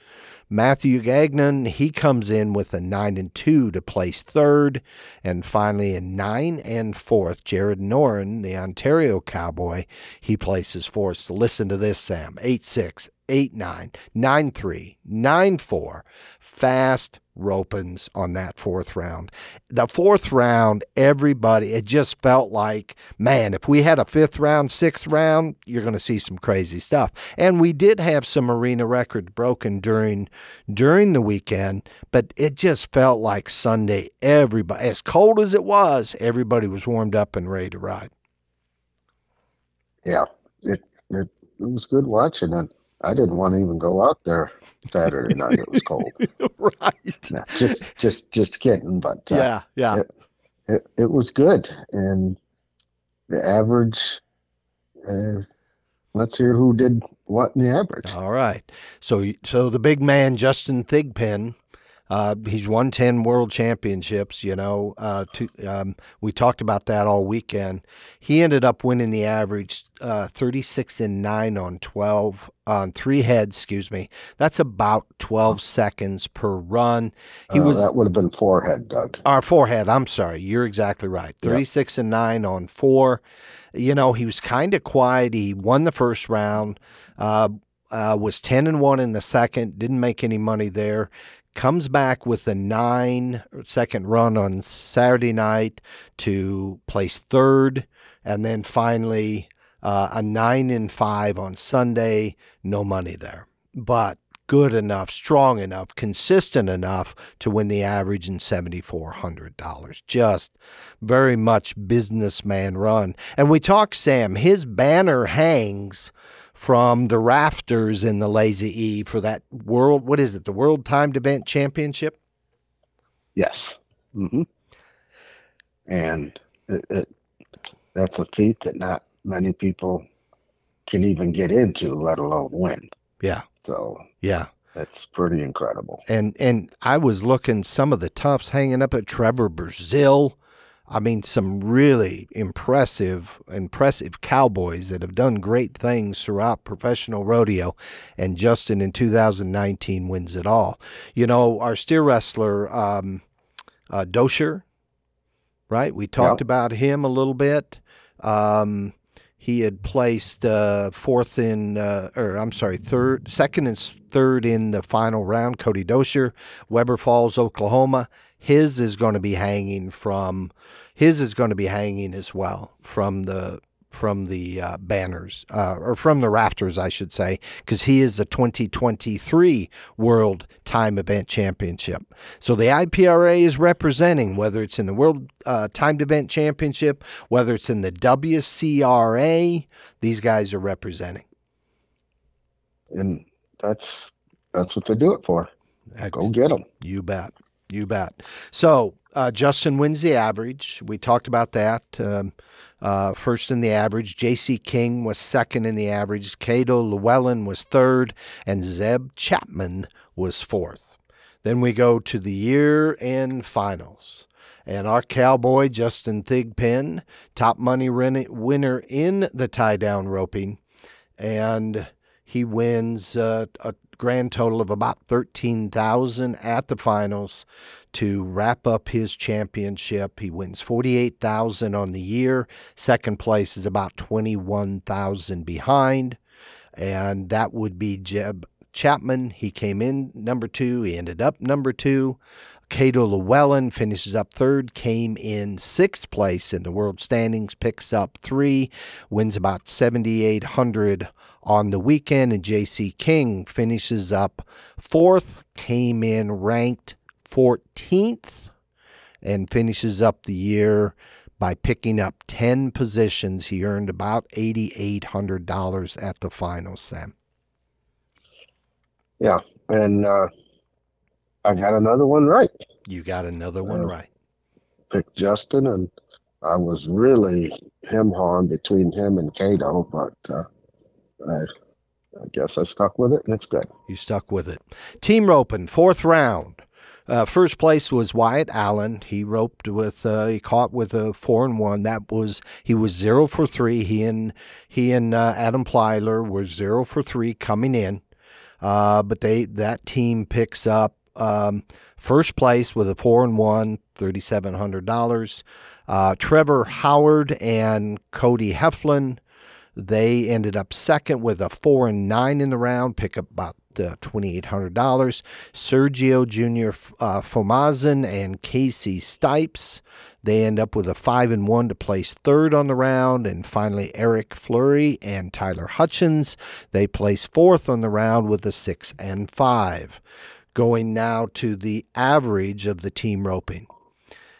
Matthew Gagnon, he comes in with a nine and two to place third. And finally, in nine and fourth, Jared Noren, the Ontario Cowboy, he places fourth. Listen to this, Sam. Eight six, eight nine, nine three, nine four. Fast ropings on that fourth round. The fourth round, everybody, it just felt like, man, if we had a fifth round, sixth round, you're going to see some crazy stuff. And we did have some arena records broken during during the weekend, but it just felt like Sunday. Everybody, as cold as it was, everybody was warmed up and ready to ride. Yeah. It, it, it was good watching it. I didn't want to even go out there Saturday night. It was <laughs> cold. right. No, just, just, just kidding. But uh, Yeah, yeah. it, it, it was good. And the average, uh, let's hear who did what in the average. All right. So so the big man Justin Thigpen, uh, he's won ten world championships. You know, uh, to, um, we talked about that all weekend. He ended up winning the average uh, thirty six and nine on twelve on three heads. Excuse me. That's about twelve seconds per run. He Uh, was that would have been four head, Doug. our four head. I'm sorry. You're exactly right. 36 and 9 on 4. You know, he was kind of quiet. He won the first round. Uh, uh, was 10 and 1 in the second. Didn't make any money there. Comes back with a nine second run on Saturday night to place third, and then finally uh, a nine and five on Sunday. No money there, but good enough, strong enough, consistent enough to win the average in $7,400. Just very much businessman run. And we talk, Sam, his banner hangs from the rafters in the Lazy E for that world, what is it, the World Timed Event Championship? Yes. hmm And it, it, that's a feat that not many people can even get into, let alone win. Yeah, So yeah. that's pretty incredible. And and I was looking some of the toughs hanging up at Trevor Brazile. I mean, some really impressive, impressive cowboys that have done great things throughout professional rodeo. And Justin in 2019 wins it all. You know, our steer wrestler, um, uh, Dosher, right? We talked Yep. about him a little bit. Um, he had placed uh, fourth in, uh, or I'm sorry, third, second and third in the final round. Cody Dosher, Webbers Falls, Oklahoma. His is going to be hanging from, his is going to be hanging as well from the from the uh, banners uh, or from the rafters, I should say, because he is the 2023 World Timed Event Championship. So the IPRA is representing whether it's in the World uh, Timed Event Championship, whether it's in the WCRA, these guys are representing. And that's that's what they do it for. Go get them. You bet. You bet. So uh, Justin wins the average. We talked about that. Um, uh, first in the average. J.C. King was second in the average. Cato Llewellyn was third. And Zeb Chapman was fourth. Then we go to the year end finals. And our cowboy, Justin Thigpen, top money win- winner in the tie down roping. And He wins uh, a grand total of about 13,000 at the finals to wrap up his championship. He wins 48,000 on the year. Second place is about 21,000 behind. And that would be Jeb Chapman. He came in number two. He ended up number two. Cato Llewellyn finishes up third, came in sixth place in the world standings, picks up three, wins about 7,800 on the weekend, and J.C. King finishes up fourth, came in ranked 14th, and finishes up the year by picking up 10 positions. He earned about $8,800 at the finals, Sam. Yeah, and uh, I got another one right. You got another one Uh, right. Picked Justin, and I was really him hawing between him and Cato, but uh, I, I guess I stuck with it, and it's good. You stuck with it. Team roping, fourth round. Uh, first place was Wyatt Allen. He roped with uh, he caught with a four and one. That was he was zero for three. He and he and uh, Adam Plyler were zero for three coming in. Uh, but they that team picks up um, first place with a four and one, thirty seven hundred dollars. Uh, Trevor Howard and Cody Heflin they ended up second with a four and nine in the round, pick up about uh, $2,800. Sergio Jr. Uh, Fomazin and Casey Stipes, they end up with a five and one to place third on the round. And finally, Eric Fleury and Tyler Hutchins, they place fourth on the round with a six and five. Going now to the average of the team roping.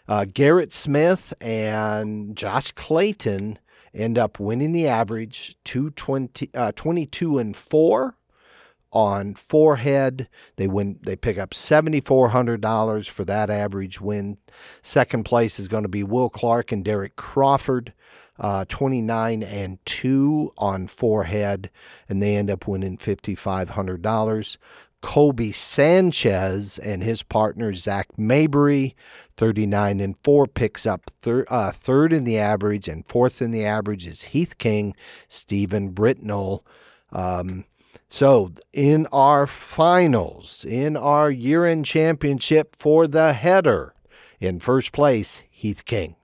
Uh, Garrett Smith and Josh Clayton end up winning the average 220, uh, 22 and 4 on four head. They win they pick up $7400 for that average win. Second place is going to be will clark and derek crawford uh, 29 and 2 on four head and they end up winning $5500 Kobe Sanchez and his partner Zach Mabry, 39 and 4, picks up thir- uh, third in the average, and fourth in the average is Heath King, Stephen Britnell. Um, so, in our finals, in our year end championship for the header, in first place, Heath King.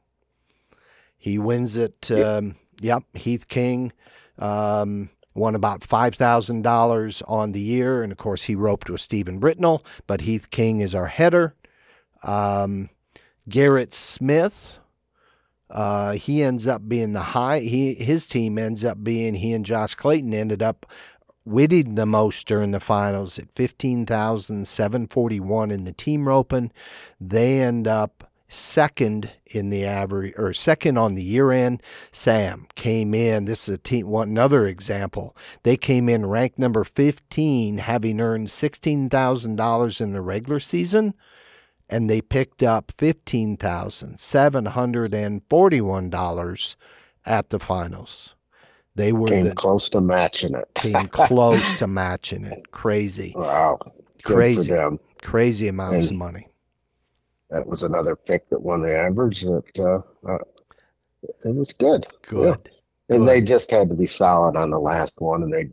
He wins it. Um, yep, Heath King. Um, won about $5,000 on the year. And of course, he roped with Stephen Britnell, but Heath King is our header. Um, Garrett Smith, uh, he ends up being the high, he, his team ends up being, he and Josh Clayton ended up winning the most during the finals at 15,741 in the team roping. They end up second in the average or second on the year end. Sam came in. This is a team one another example. They came in ranked number 15, having earned sixteen thousand dollars in the regular season, and they picked up fifteen thousand seven hundred and forty-one dollars at the finals. They were Came the close to matching it. came <laughs> close to matching it. Crazy, Wow. Good Crazy. for them. crazy amounts of money. That was another pick that won the average. That uh, uh, it was good. Good. And Good. they just had to be solid on the last one, and they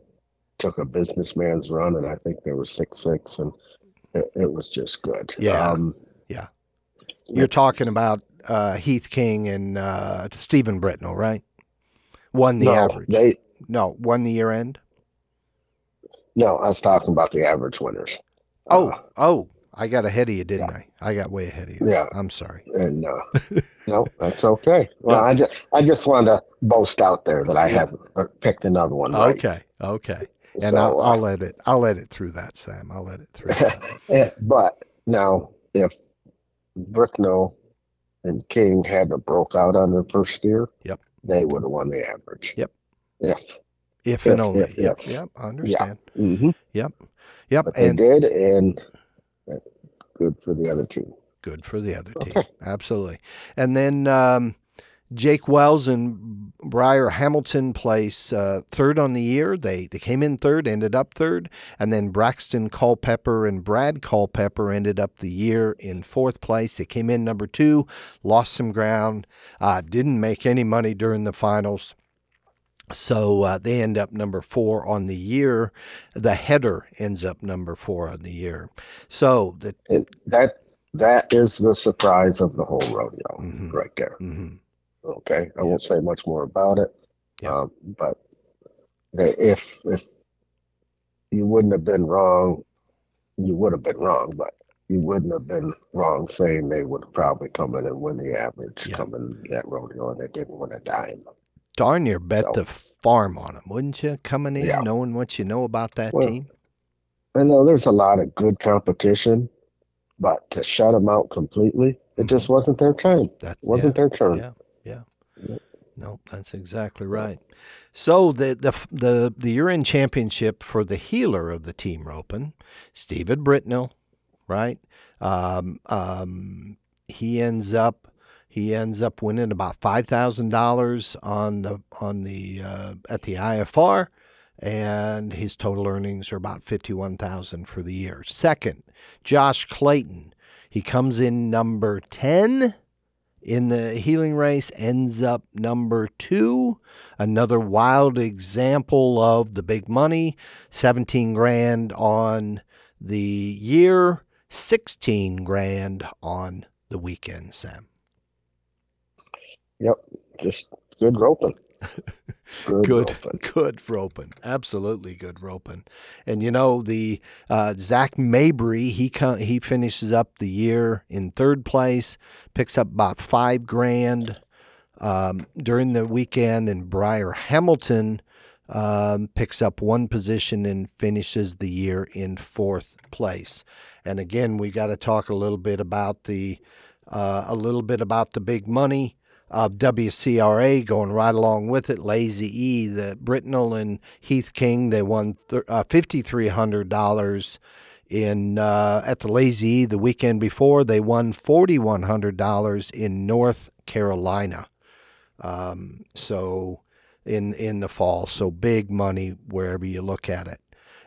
took a businessman's run, and I think they were six six, and it, it was just good. Yeah. Um, You're talking about uh, Heath King and uh, Stephen Britnell, right? Won the no, average. they no, won the year end. no. I was talking about the average winners. Oh, Uh, oh, I got ahead of you, didn't I? I got way ahead of you. Yeah. I'm sorry. and uh, <laughs> no, that's okay. Well, I just I just wanted to boast out there that I Yeah. have uh, picked another one. right. Okay, okay. And So, I'll, uh, I'll let it. I'll let it through that, Sam. I'll let it through. that. <laughs> Eh, but now, if Britnell and King had a broke out on their first year, Yep. they would have won the average. Yep. If. If and only. if, yep, if. yep. I understand. hmm Yep. But they And did, and good for the other team. good for the other team. Absolutely. And then um, Jake Wells and Briar Hamilton place uh, third on the year. They they came in third, ended up third, and then Braxton Culpepper and Brad Culpepper ended up the year in fourth place. They came in number two, lost some ground, uh, didn't make any money during the finals. So uh, they end up number four on the year. The header ends up number four on the year. So the, It, that that is the surprise of the whole rodeo, Mhm. right there. mhm. Okay, I Yeah. won't say much more about it. Yeah. Um, but if if you wouldn't have been wrong, you would have been wrong. But you wouldn't have been wrong saying they would probably come in and win the average Yeah. coming that rodeo, and they didn't win a dime. darn near bet So- the farm on them, wouldn't you? Coming in, Yeah. knowing what you know about that Well, team. I know there's a lot of good competition, but to shut them out completely, it Mhm. just wasn't their time. That wasn't their turn. No, that's exactly right. So the the the the year-end championship for the healer of the team roping, Stephen Britnell, right? Um, um, he ends up he ends up winning about five thousand dollars on the on the uh, at the IFR, and his total earnings are about fifty one thousand for the year. Second, Josh Clayton, he comes in number ten in the healing race, ends up number two. Another wild example of the big money, seventeen grand on the year, sixteen grand on the weekend. Sam. Yep, just good roping. Good, good, roping. <laughs> good roping. Absolutely good roping. And you know the uh, Zach Mabry, he he finishes up the year in third place, picks up about five grand um, during the weekend, and Briar Hamilton um, picks up one position and finishes the year in fourth place. And again, we got to talk a little bit about the uh, a little bit about the big money of WCRA going right along with it. Lazy E, the Britnell and Heath King, they won th- uh, fifty three hundred dollars in uh, at the Lazy E the weekend before. They won forty one hundred dollars in North Carolina. Um, so in in the fall, so big money wherever you look at it.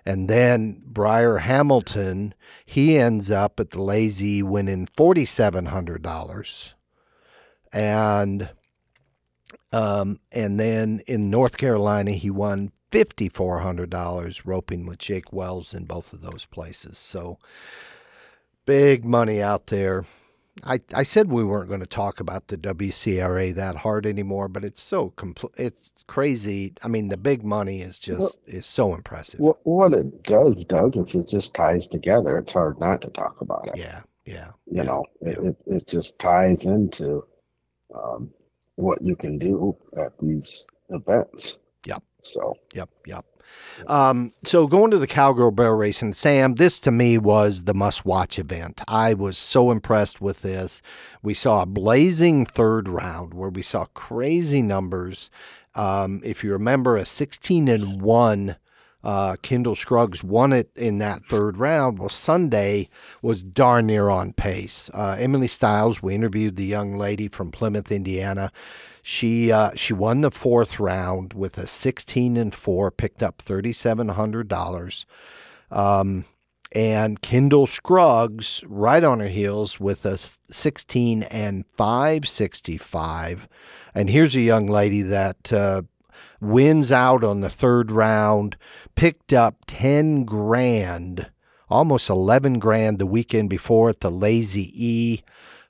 And then Briar Hamilton, he ends up at the Lazy winning forty seven hundred dollars and um, and then in North Carolina he won fifty four hundred dollars roping with Jake Wells in both of those places. So big money out there. I, I said we weren't going to talk about the WCRA that hard anymore, but it's so compl- it's crazy. I mean, the big money is just Well- is so impressive. What, what it does, Doug, is it just ties together. It's hard not to talk about it. yeah, yeah, You yeah, know, it, yeah. it, it just ties into um, what you can do at these events. Yep. So, Yep, yep. Um, so going to the Cowgirl Barrel Racing, Sam, this to me was the must-watch event. I was so impressed with this. We saw a blazing third round where we saw crazy numbers. Um, if you remember, a 16 and one. Uh, Kendall Scruggs won it in that third round. Well, Sunday was darn near on pace. Uh, Emily Stiles, we interviewed the young lady from Plymouth, Indiana. She uh, she won the fourth round with a 16 and four, picked up thirty seven hundred dollars. Um, and Kendall Scruggs right on her heels with a 16 and 565. And here's a young lady that uh, wins out on the third round, picked up 10 grand, almost 11 grand the weekend before at the Lazy E.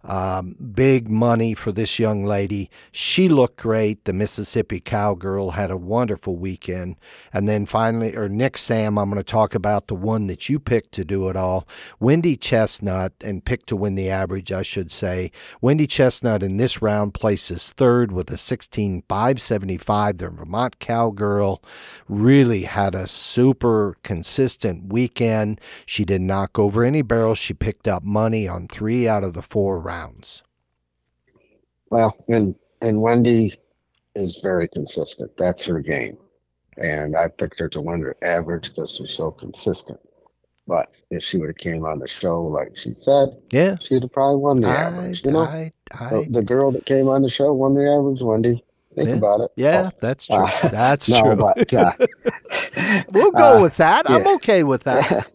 Um, big money for this young lady. She looked great. The Mississippi Cowgirl had a wonderful weekend. And then finally, or next, Sam, I'm going to talk about the one that you picked to do it all. Wendy Chestnut, and picked to win the average, I should say. Wendy Chestnut in this round places third with a 16.575. The Vermont Cowgirl really had a super consistent weekend. She did not knock over any barrels. She picked up money on three out of the four rounds. well, and and Wendy is very consistent. That's her game, and I picked her to win her average because she's so consistent. But if she would have came on the show like she said, Yeah. she'd have probably won the I, average. You know, I, the, I, the girl that came on the show won the average. Wendy, think Yeah. about it. yeah, that's true. Uh, <laughs> That's no, true. but uh, <laughs> we'll go uh, with that. I'm okay with that.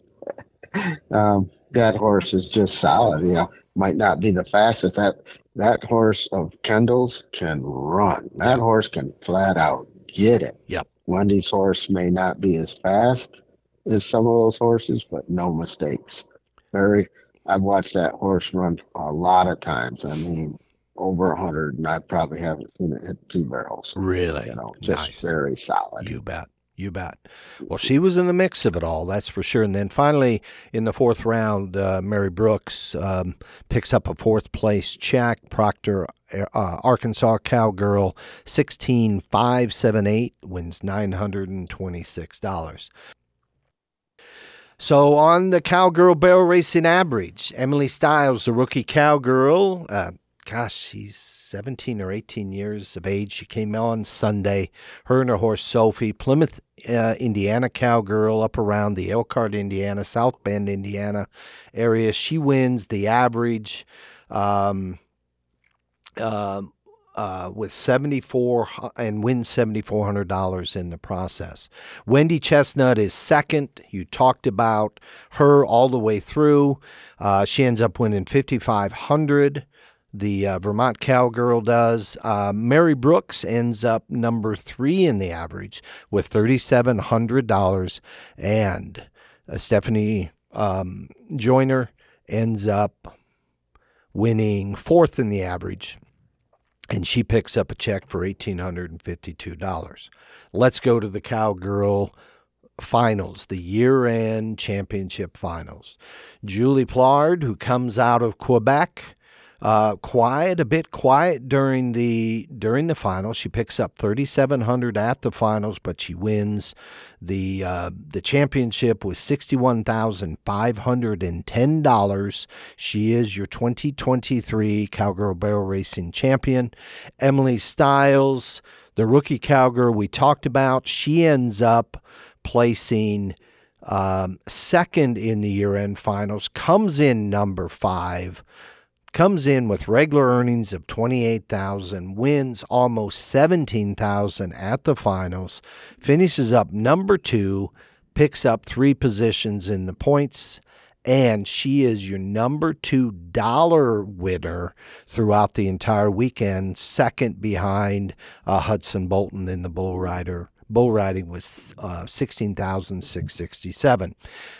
<laughs> um, that horse is just solid. You know, might not be the fastest. That that horse of Kendall's can run. That horse can flat out get it. Yep. Wendy's horse may not be as fast as some of those horses, but no mistakes. Very. I've watched that horse run a lot of times. I mean, over a hundred, and I probably haven't seen it hit two barrels. Really? You know, just Nice. very solid. You bet. You bet. Well, she was in the mix of it all, that's for sure. And then finally, in the fourth round, uh, Mary Brooks um, picks up a fourth place check. Proctor, uh, Arkansas Cowgirl, 16578, wins $926. So on the Cowgirl Barrel Racing average, Emily Stiles, the rookie Cowgirl, uh, gosh, she's 17 or 18 years of age. She came on Sunday. Her and her horse Sophie, Plymouth, uh, Indiana Cowgirl, up around the Elkhart, Indiana, South Bend, Indiana area. She wins the average. Um, um, uh, with 74 and wins $7,400 in the process. Wendy Chestnut is second. You talked about her all the way through. Uh, she ends up winning 5500 the uh, Vermont Cowgirl does. Uh, Mary Brooks ends up number three in the average with $3,700. And uh, Stephanie um, Joyner ends up winning fourth in the average and she picks up a check for $1,852. Let's go to the Cowgirl finals, the year end championship finals. Julie Plard, who comes out of Quebec, uh, quiet, a bit quiet during the during the finals. She picks up 3,700 at the finals, but she wins the uh, the championship with sixty-one thousand five hundred and ten dollars. She is your 2023 Cowgirl Barrel Racing champion. Emily Stiles, the rookie cowgirl we talked about, she ends up placing um, second in the year-end finals. Comes in number five comes in with regular earnings of 28,000, wins almost 17,000 at the finals, finishes up number 2, picks up 3 positions in the points and she is your number 2 dollar winner throughout the entire weekend, second behind uh, Hudson Bolton in the bull rider bull riding was uh, 16,667.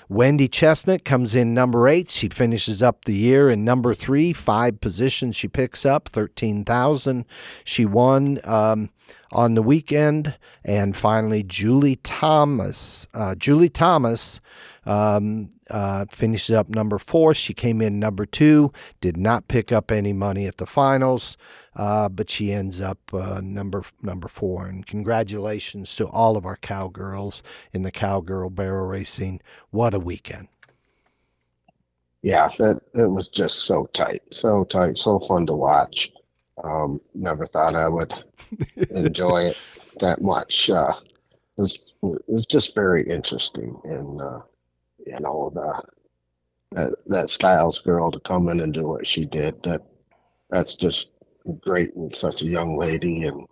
Wendy Chestnut comes in number eight. She finishes up the year in number three, five positions she picks up, 13,000. She won um, on the weekend. And finally, Julie Thomas. Uh, Julie Thomas um, uh, finishes up number four. She came in number two, did not pick up any money at the finals, uh, but she ends up uh, number number four. And congratulations to all of our cowgirls in the cowgirl barrel racing. What a weekend! Yeah, it, it was just so tight, so tight, so fun to watch. Um, never thought I would <laughs> enjoy it that much. Uh, it was it was just very interesting, and uh, you know the that that Stiles girl to come in and do what she did. That that's just great and such a young lady, and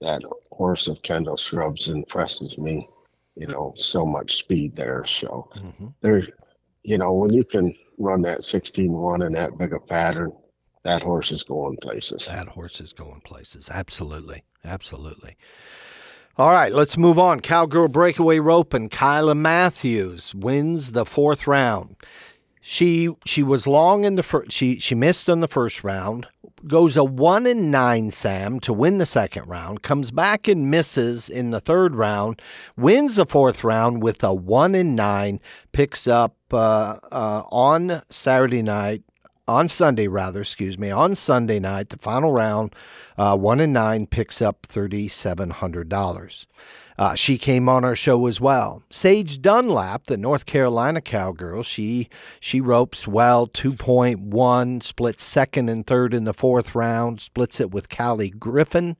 that horse of Kendall Scruggs impresses me. You know, so much speed there. So Mm-hmm. there, you know, when you can run that 16-1 in that big a pattern, that horse is going places. That horse is going places. Absolutely. Absolutely. All right, let's move on. Cowgirl breakaway rope and Kyla Matthews wins the fourth round. She she was long in the first. She she missed on the first round. Goes a one and nine Sam to win the second round. Comes back and misses in the third round. Wins the fourth round with a one and nine. Picks up uh, uh, on Saturday night on Sunday, rather, excuse me, on Sunday night, the final round, uh, one and nine picks up thirty-seven hundred dollars. Uh, she came on our show as well. Sage Dunlap, the North Carolina cowgirl, she she ropes well, two point one, splits second and third in the fourth round, splits it with Callie Griffin.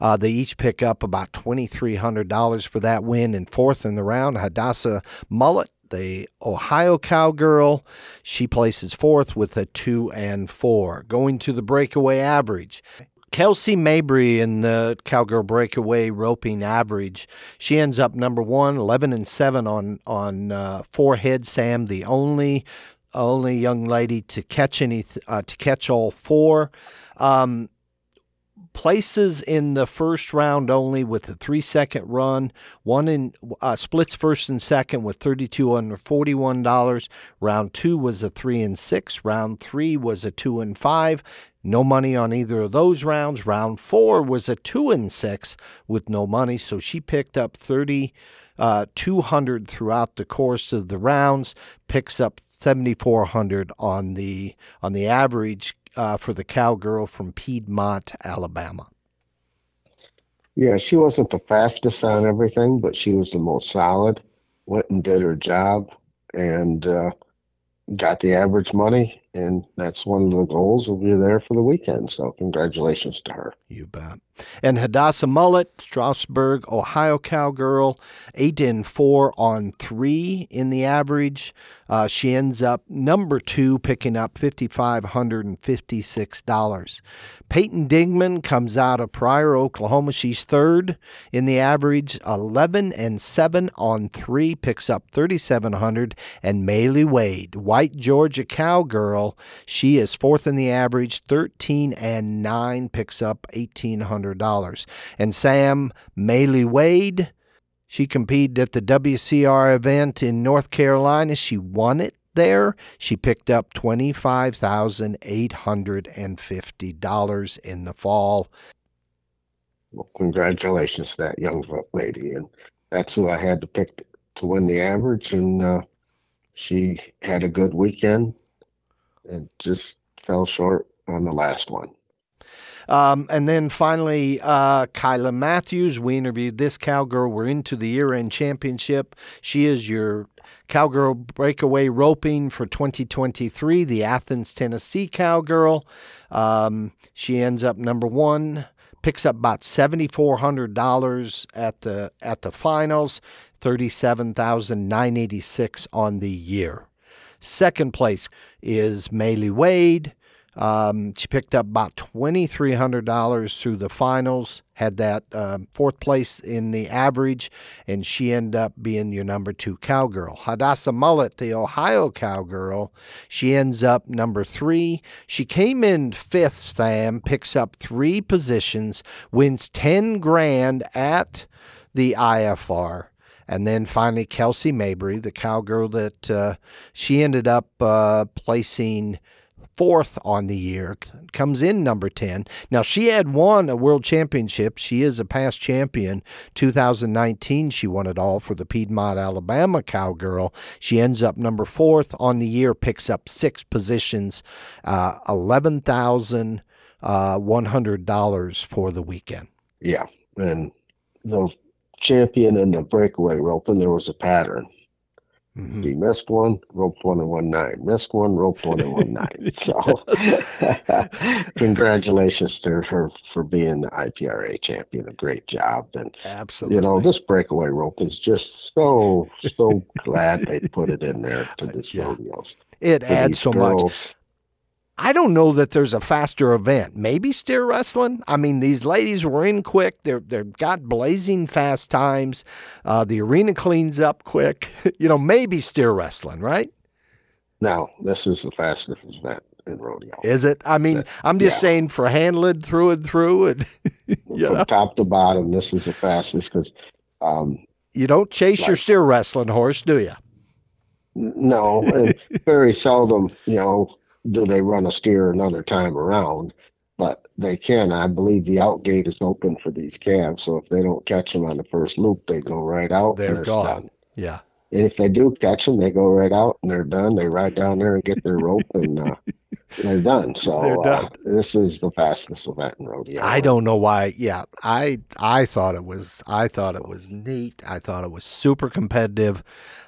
Uh, they each pick up about $2,300 for that win and fourth in the round. Hadassah Mullet, the Ohio Cowgirl, she places fourth with a two and four. Going to the breakaway average. Kelsey Mabry in the Cowgirl Breakaway roping average, she ends up number one, 11 and 7 on, on uh, four head Sam, the only only young lady to catch any uh, to catch all four. Um, places in the first round only with a three second run. One in uh, splits first and second with thirty two under forty one dollars. Round two was a three and six. Round three was a two and five. No money on either of those rounds. Round four was a two and six with no money, so she picked up thirty. Uh, 200 throughout the course of the rounds, picks up 7,400 on the on the average uh, for the cowgirl from Piedmont, Alabama. Yeah, she wasn't the fastest on everything, but she was the most solid. Went and did her job and uh, got the average money and that's one of the goals We'll be there for the weekend. So congratulations to her. You bet. And Hadassah Mullet, Strasburg, Ohio cowgirl, eight and four on three in the average. Uh, she ends up number two, picking up $5,556. Peyton Dingman comes out of Pryor, Oklahoma. She's third in the average, 11 and 7 on 3, picks up 3700 and Maylee Wade, White Georgia cowgirl, she is fourth in the average, 13 and 9, picks up $1800. And Sam Maylee Wade, she competed at the WCR event in North Carolina. She won it there. She picked up $25,850 in the fall. Well, congratulations to that young lady. And that's who I had to pick to win the average. And uh, she had a good weekend and just fell short on the last one. Um, and then finally, uh, Kyla Matthews. We interviewed this cowgirl. We're into the year end championship. She is your cowgirl breakaway roping for 2023, the Athens, Tennessee cowgirl. Um, she ends up number one. Picks up about seventy four hundred dollars at the at the finals, thirty seven thousand nine eighty six on the year. Second place is Maylee Wade. Um, she picked up about $2,300 through the finals, had that um, fourth place in the average, and she ended up being your number two cowgirl. Hadassah Mullet, the Ohio cowgirl, she ends up number three. She came in fifth, Sam, picks up three positions, wins 10 grand at the IFR. And then finally, Kelsey Mabry, the cowgirl that uh, she ended up uh, placing fourth on the year, comes in number 10. Now, she had won a world championship. She is a past champion. 2019, she won it all for the Piedmont, Alabama cowgirl. She ends up number fourth on the year, picks up six positions, uh, $11,100 uh, for the weekend. Yeah. And the champion in the breakaway rope, and there was a pattern. Mm-hmm. He missed one, roped one and one nine. Missed one, roped one and one nine. <laughs> So, <laughs> congratulations to her for being the IPRA champion. A great job. And absolutely, you know, this breakaway rope is just so so <laughs> glad they put it in there to this yeah. rodeos. It adds so girls. much. I don't know that there's a faster event. Maybe steer wrestling. I mean, these ladies were in quick. They're they've got blazing fast times. Uh, the arena cleans up quick. <laughs> you know, maybe steer wrestling, right? No, this is the fastest event in rodeo. Is it? I mean, I'm just yeah. saying for handled through and through, and <laughs> from know? top to bottom, this is the fastest because um, you don't chase like, your steer wrestling horse, do you? No, very seldom. You know do they run a steer another time around? But they can. I believe the out gate is open for these calves. So if they don't catch them on the first loop, they go right out. They're gone. Done. Yeah. And if they do catch them, they go right out and they're done. They ride down there and get their rope and uh, they're done. So they're uh, done. Uh, this is the fastest event in rodeo. I don't know why. Yeah, I I thought it was I thought it was neat. I thought it was super competitive.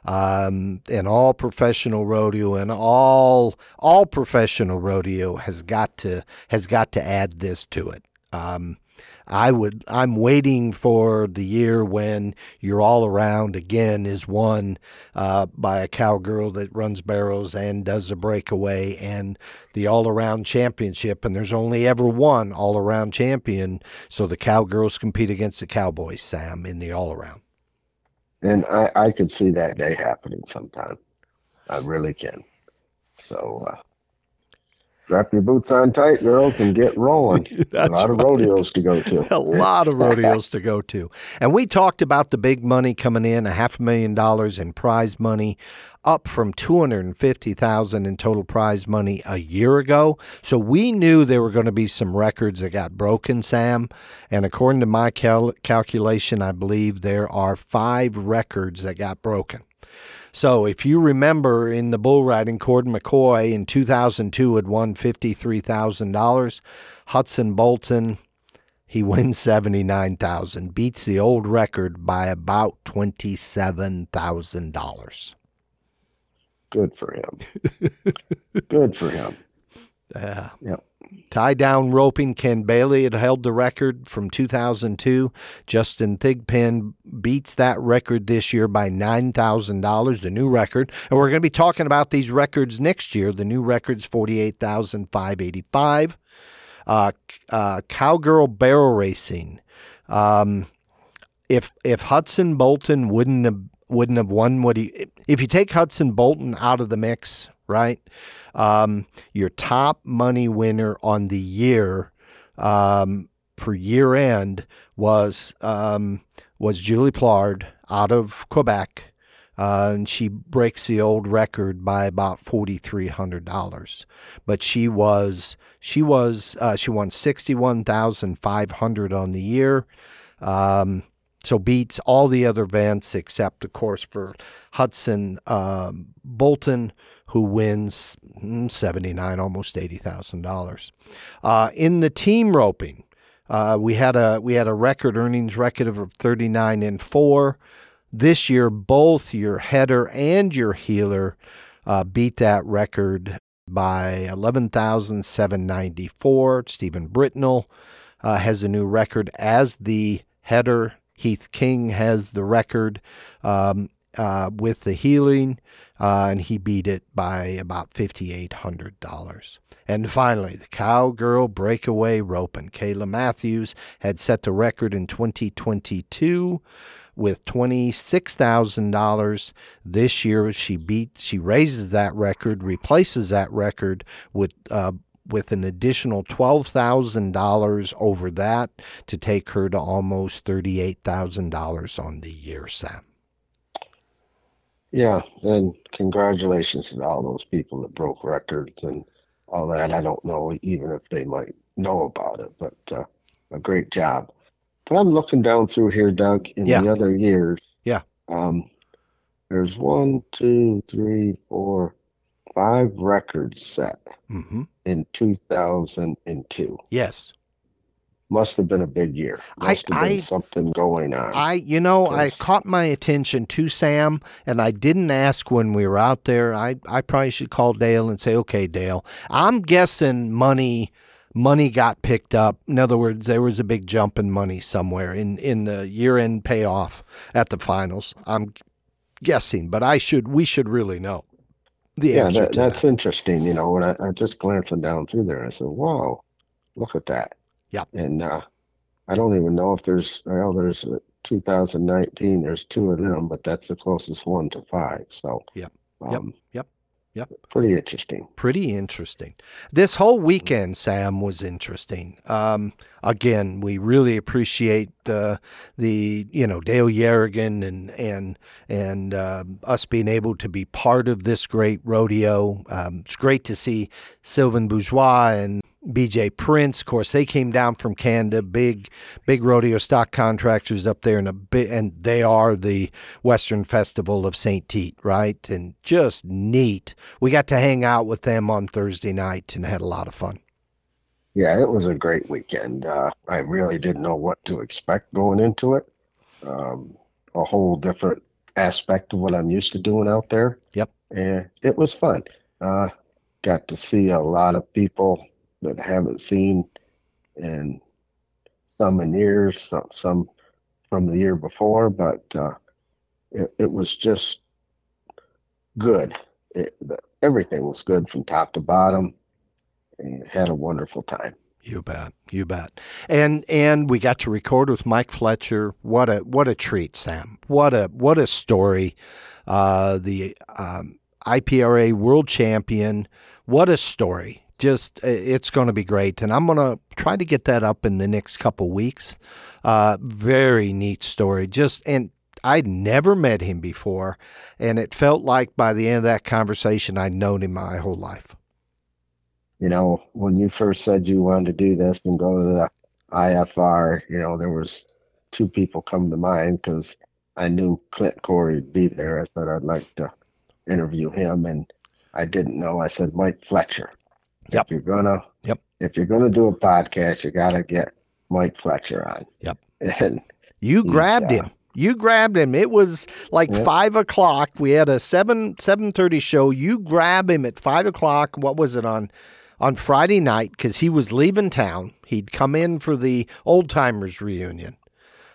Um, and all professional rodeo and all all professional rodeo has got to has got to add this to it. Um, I would I'm waiting for the year when your all around again is won uh, by a cowgirl that runs barrels and does the breakaway and the all around championship and there's only ever one all around champion so the cowgirls compete against the cowboys Sam in the all around. And I, I could see that day happening sometime. I really can. So uh, Strap your boots on tight, girls, and get rolling. <laughs> <laughs> a lot of rodeos to go to. a lot of rodeos to go to. And we talked about the big money coming in, a half a million dollars in prize money, up from 250,000 in total prize money a year ago. So we knew there were going to be some records that got broken, Sam. And according to my cal- calculation, I believe there are 5 records that got broken. So if you remember in the bull riding, Cord McCoy in 2002 had won $53,000. Hudson Bolton, he <laughs> wins 79,000, beats the old record by about $27,000. Good for him. <laughs> Good for him. Yeah. Tie down roping, Ken Bailey had held the record from 2002. Justin Thigpen beats that record this year by $9,000, the new record. And we're going to be talking about these records next year. The new record's 48,585. Uh, uh, cowgirl barrel racing. Um, if if Hudson Bolton wouldn't have wouldn't have won what he if you take Hudson Bolton out of the mix, right? Um, your top money winner on the year um, for year end was um, was Julie Plard out of Quebec. Uh, and she breaks the old record by about forty three hundred dollars. But she was she was uh, she won sixty one thousand five hundred on the year. Um, so beats all the other events except, of course, for Hudson um, Bolton, who wins mm, seventy nine, almost eighty thousand uh, dollars. In the team roping, uh, we had a we had a record earnings record of thirty nine and four. This year, both your header and your healer uh, beat that record by eleven thousand seven ninety four. Stephen Britnell uh, has a new record as the header Heath King has the record um, uh, with the healing, uh, and he beat it by about $5,800. And finally, the Cowgirl Breakaway Roping. Kayla Matthews had set the record in 2022 with $26,000 this year she beats she raises that record replaces that record with uh, with an additional $12,000 over that to take her to almost $38,000 on the year, Sam. Yeah, and congratulations to all those people that broke records and all that. I don't know even if they might know about it, but uh, a great job. But I'm looking down through here, Doug, in Yeah. the other years. Yeah. Um, there's one, two, three, four, five records set Mm-hmm. in 2002. Yes. Must have been a big year. I- Must have been I- something going on. I, you know, I caught my attention to Sam, and I didn't ask when we were out there. I, I probably should call Dale and say, okay, Dale, I'm guessing money, money got picked up. In other words, there was a big jump in money somewhere in, in the year end payoff at the finals. I'm guessing, but I should, we should really know the yeah, that, that's that. interesting. You know, when I, I just glancing down through there, I said, "Wow, look at that." Yeah. And uh, I don't even know if there's well, there's uh, 2019. There's two of them, but that's the closest one to five. So Yep. Yep. um, Yep. Yep. Pretty interesting. pretty interesting. This whole weekend, Sam, was interesting. Um, again, we really appreciate uh, the you know Dale Yerrigan and and and uh, us being able to be part of this great rodeo. Um, it's great to see Sylvan Bourgeois and BJ Prince. Of course, they came down from Canada, big big rodeo stock contractors up there, and a bit, and they are the Western Festival of Saint Tite, right? And just neat. We got to hang out with them on Thursday night and had a lot of fun. Yeah, it was a great weekend. Uh, I really didn't know what to expect going into it. Um, a whole different aspect of what I'm used to doing out there. Yep. And it was fun. Uh, got to see a lot of people that haven't seen in some in years, some, some from the year before, but uh, it, it was just good. It, the, everything was good from top to bottom and had a wonderful time. You bet, you bet. And and we got to record with Mike Fletcher. What a what a treat, Sam. What a what a story. Uh, the um, IPRA world champion. What a story. Just it's going to be great, and I'm going to try to get that up in the next couple weeks. Uh, very neat story. Just and I'd never met him before, and it felt like by the end of that conversation, I'd known him my whole life. You know, when you first said you wanted to do this and go to the IFR, you know, there was two people come to mind because I knew Clint Corey would be there. I thought I'd like to interview him, and I didn't know. I said Mike Fletcher. Yep. If you're gonna, yep. If you're gonna do a podcast, you got to get Mike Fletcher on. Yep. And you grabbed uh, him. You grabbed him. It was like yep. five o'clock. We had a seven seven thirty show. You grab him at five o'clock. What was it on? On Friday night because he was leaving town. He'd come in for the old timers reunion.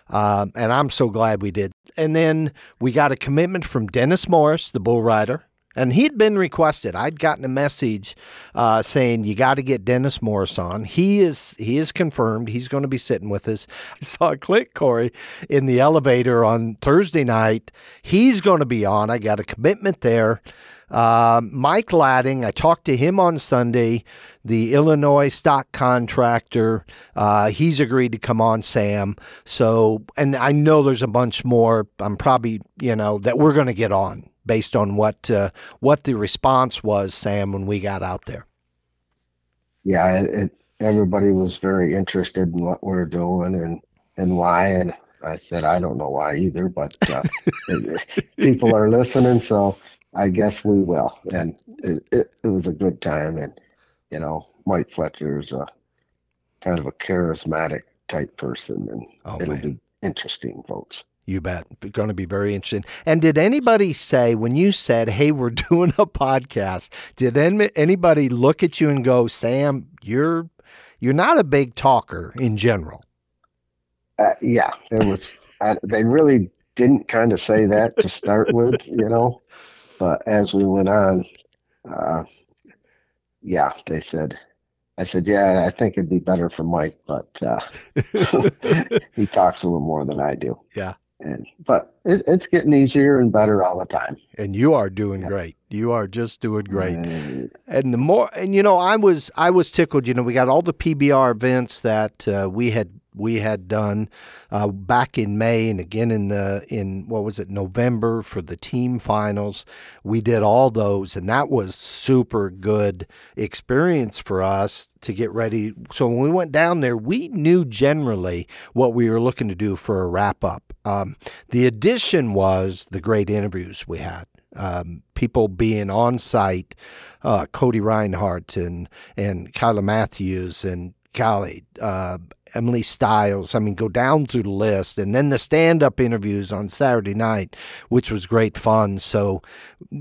Um, and I'm so glad we did. And then we got a commitment from Dennis Morris, the bull rider. And he'd been requested. I'd gotten a message uh, saying you got to get Dennis Morris on. He is he is confirmed. He's going to be sitting with us. <laughs> I saw Clint Corey in the elevator on Thursday night. He's going to be on. I got a commitment there. Uh, Mike Ladding, I talked to him on Sunday, the Illinois stock contractor. Uh, he's agreed to come on, Sam. So, and I know there's a bunch more. I'm probably, you know, that we're going to get on based on what uh, what the response was, Sam, when we got out there. Yeah, it, it, everybody was very interested in what we're doing and and why, and I said I don't know why either, but uh, <laughs> people are listening, so I guess we will. And it, it, it was a good time, and you know, Mike Fletcher is a kind of a charismatic type person, and oh, it'll man. be interesting, folks. You bet. Going to be very interesting. And did anybody say when you said, "Hey, we're <laughs> doing a podcast"? Did anybody look at you and go, "Sam, you're you're not a big talker in general"? Uh, yeah, there was. I, they really didn't kind of say that to start with, you know, but as we went on, uh, yeah, they said. I said, "Yeah, I think it'd be better for Mike, but uh, <laughs> he talks a little more than I do." Yeah and but it, it's getting easier and better all the time. And you are doing yeah. great. You are just doing great. And, and the more, and you know, I was I was tickled. You know, we got all the PBR events that uh, we had we had done uh, back in May and again in the in what was it November for the team finals. We did all those, and that was super good experience for us to get ready. So when we went down there, we knew generally what we were looking to do for a wrap up. Um, the addition was the great interviews we had. Um, people being on site, uh, Cody Reinhardt and and Kyla Matthews and golly, uh, Emily Stiles. I mean, go down through the list. And then the stand up interviews on Saturday night, which was great fun. So,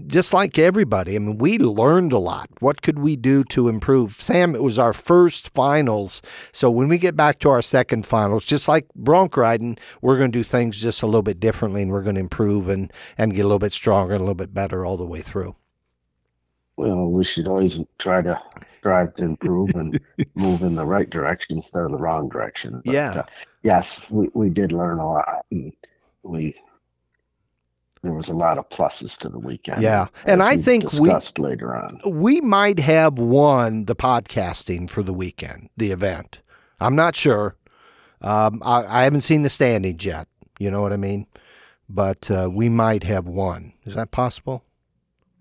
just like everybody, I mean, we learned a lot. What could we do to improve? Sam, it was our first finals. So, when we get back to our second finals, just like bronc riding, we're going to do things just a little bit differently and we're going to improve and, and get a little bit stronger and a little bit better all the way through. Well, we should always try to strive to improve and <laughs> move in the right direction instead of the wrong direction. But, yeah. Uh, yes, we, we did learn a lot. And we there was a lot of pluses to the weekend. Yeah, and I think discussed we later on we might have won the podcasting for the weekend, the event. I'm not sure. Um, I, I, haven't seen the standings yet. You know what I mean? But uh, we might have won. Is that possible?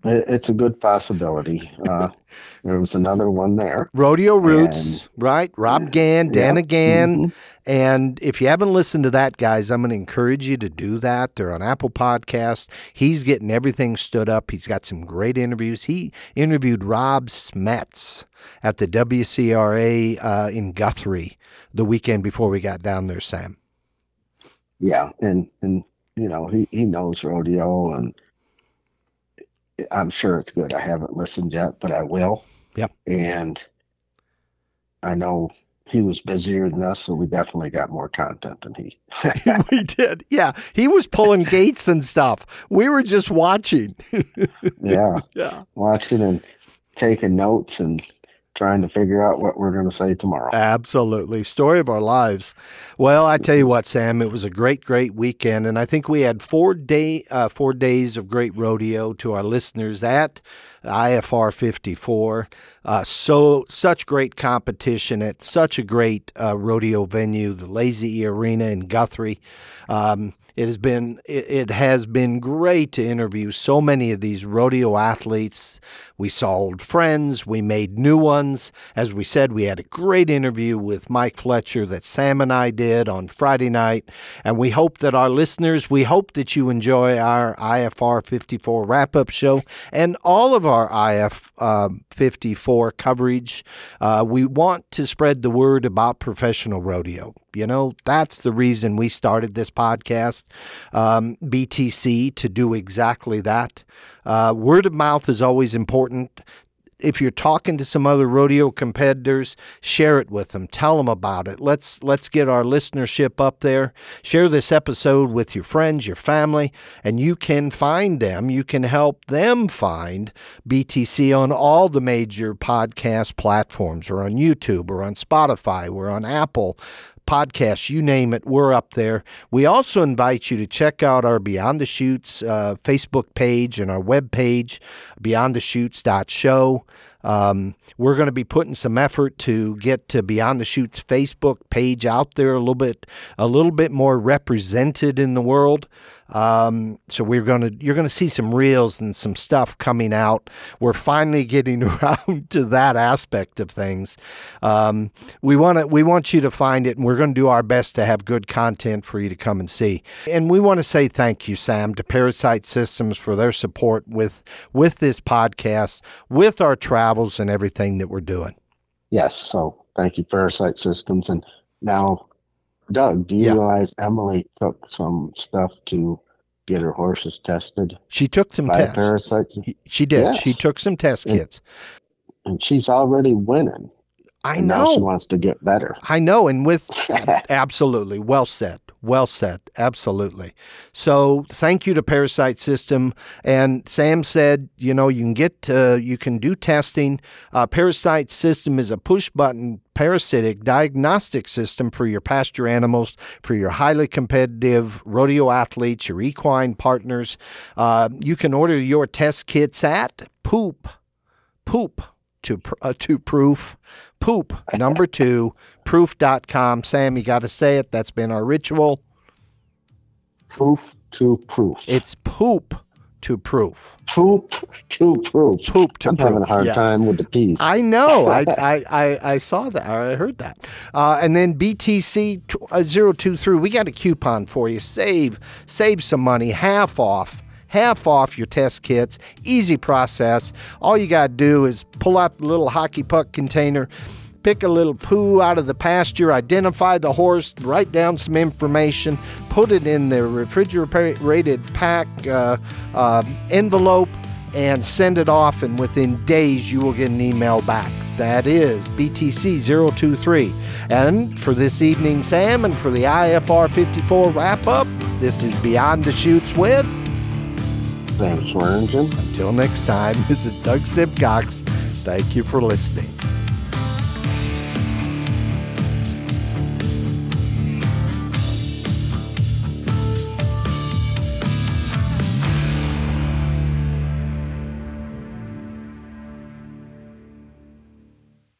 It's a good possibility. Uh, <laughs> there was another one there. Rodeo Roots, and, right? Rob Gann, Dana yeah. Gann. Mm-hmm. And if you haven't listened to that, guys, I'm going to encourage you to do that. They're on Apple Podcast. He's getting everything stood up. He's got some great interviews. He interviewed Rob Smets at the WCRA uh, in Guthrie the weekend before we got down there, Sam. Yeah, and and you know he he knows rodeo and I'm sure it's good. I haven't listened yet, but I will. Yep. And I know he was busier than us, so we definitely got more content than he. <laughs> we did. Yeah. He was pulling gates and stuff. We were just watching. <laughs> yeah. Yeah. Watching and taking notes and trying to figure out what we're going to say tomorrow. Absolutely. Story of our lives. Well, I tell you what, Sam, it was a great, great weekend. And I think we had four day, uh, four days of great rodeo to our listeners at IFR 54. Uh, so such great competition at such a great uh, rodeo venue, the Lazy E Arena in Guthrie. Um, it has been it, it has been great to interview so many of these rodeo athletes. We saw old friends, we made new ones. As we said, we had a great interview with Mike Fletcher that Sam and I did on Friday night, and we hope that our listeners, we hope that you enjoy our IFR 54 wrap up show and all of our IF uh, 54 coverage. Uh, we want to spread the word about professional rodeo. You know, that's the reason we started this podcast, um, BTC, to do exactly that. Uh, word of mouth is always important. If you're talking to some other rodeo competitors, share it with them. Tell them about it. Let's let's get our listenership up there. Share this episode with your friends, your family, and you can find them. You can help them find BTC on all the major podcast platforms, or on YouTube, or on Spotify, or on Apple podcasts, you name it, we're up there. We also invite you to check out our Beyond the Chutes uh, Facebook page and our web page, beyondthechutes.show. Um, we're going to be putting some effort to get to Beyond the Chutes Facebook page out there a little bit, a little bit more represented in the world. Um, so we're going to, you're going to see some reels and some stuff coming out. We're finally getting <laughs> around to that aspect of things. Um, we want to, we want you to find it, and we're going to do our best to have good content for you to come and see. And we want to say thank you, Sam, to ParaSight Systems for their support with with this podcast, with our travels, and everything that we're doing. Yes. So thank you, ParaSight Systems. And now, Doug, do you Yeah. realize Emily took some stuff to get her horses tested She took some tests. parasites? She did. Yes. She took some test And- kits. And she's already winning. I And Now she wants to get better. I know. And with <laughs> absolutely well said. Well said. Absolutely. So thank you to ParaSight System. And Sam said, you know, you can get, uh, you can do testing. Uh, ParaSight System is a push button parasitic diagnostic system for your pasture animals, for your highly competitive rodeo athletes, your equine partners. Uh, you can order your test kits at poop, poop to, uh, to proof, poop, number two, proof.com. Sam, you got to say it. That's been our ritual. Proof to proof. It's poop to proof. poop to proof. Poop to proof. I'm proof. having a hard yes. time with the P's. I know. <laughs> I, I, I, I saw that. I heard that. Uh, and then BTC t- uh, 023, we got a coupon for you. Save save some money, half off. Half off your test kits. Easy process. All you got to do is pull out the little hockey puck container, pick a little poo out of the pasture, identify the horse, write down some information, put it in the refrigerated pack uh, uh, envelope, and send it off. And within days, you will get an email back. That is BTC 023. And for this evening, Sam, and for the IFR 54 wrap up, this is Beyond the Chutes with. Sam Swearingen. Until next time, <laughs> this is Doug Sibcox. Thank you for listening.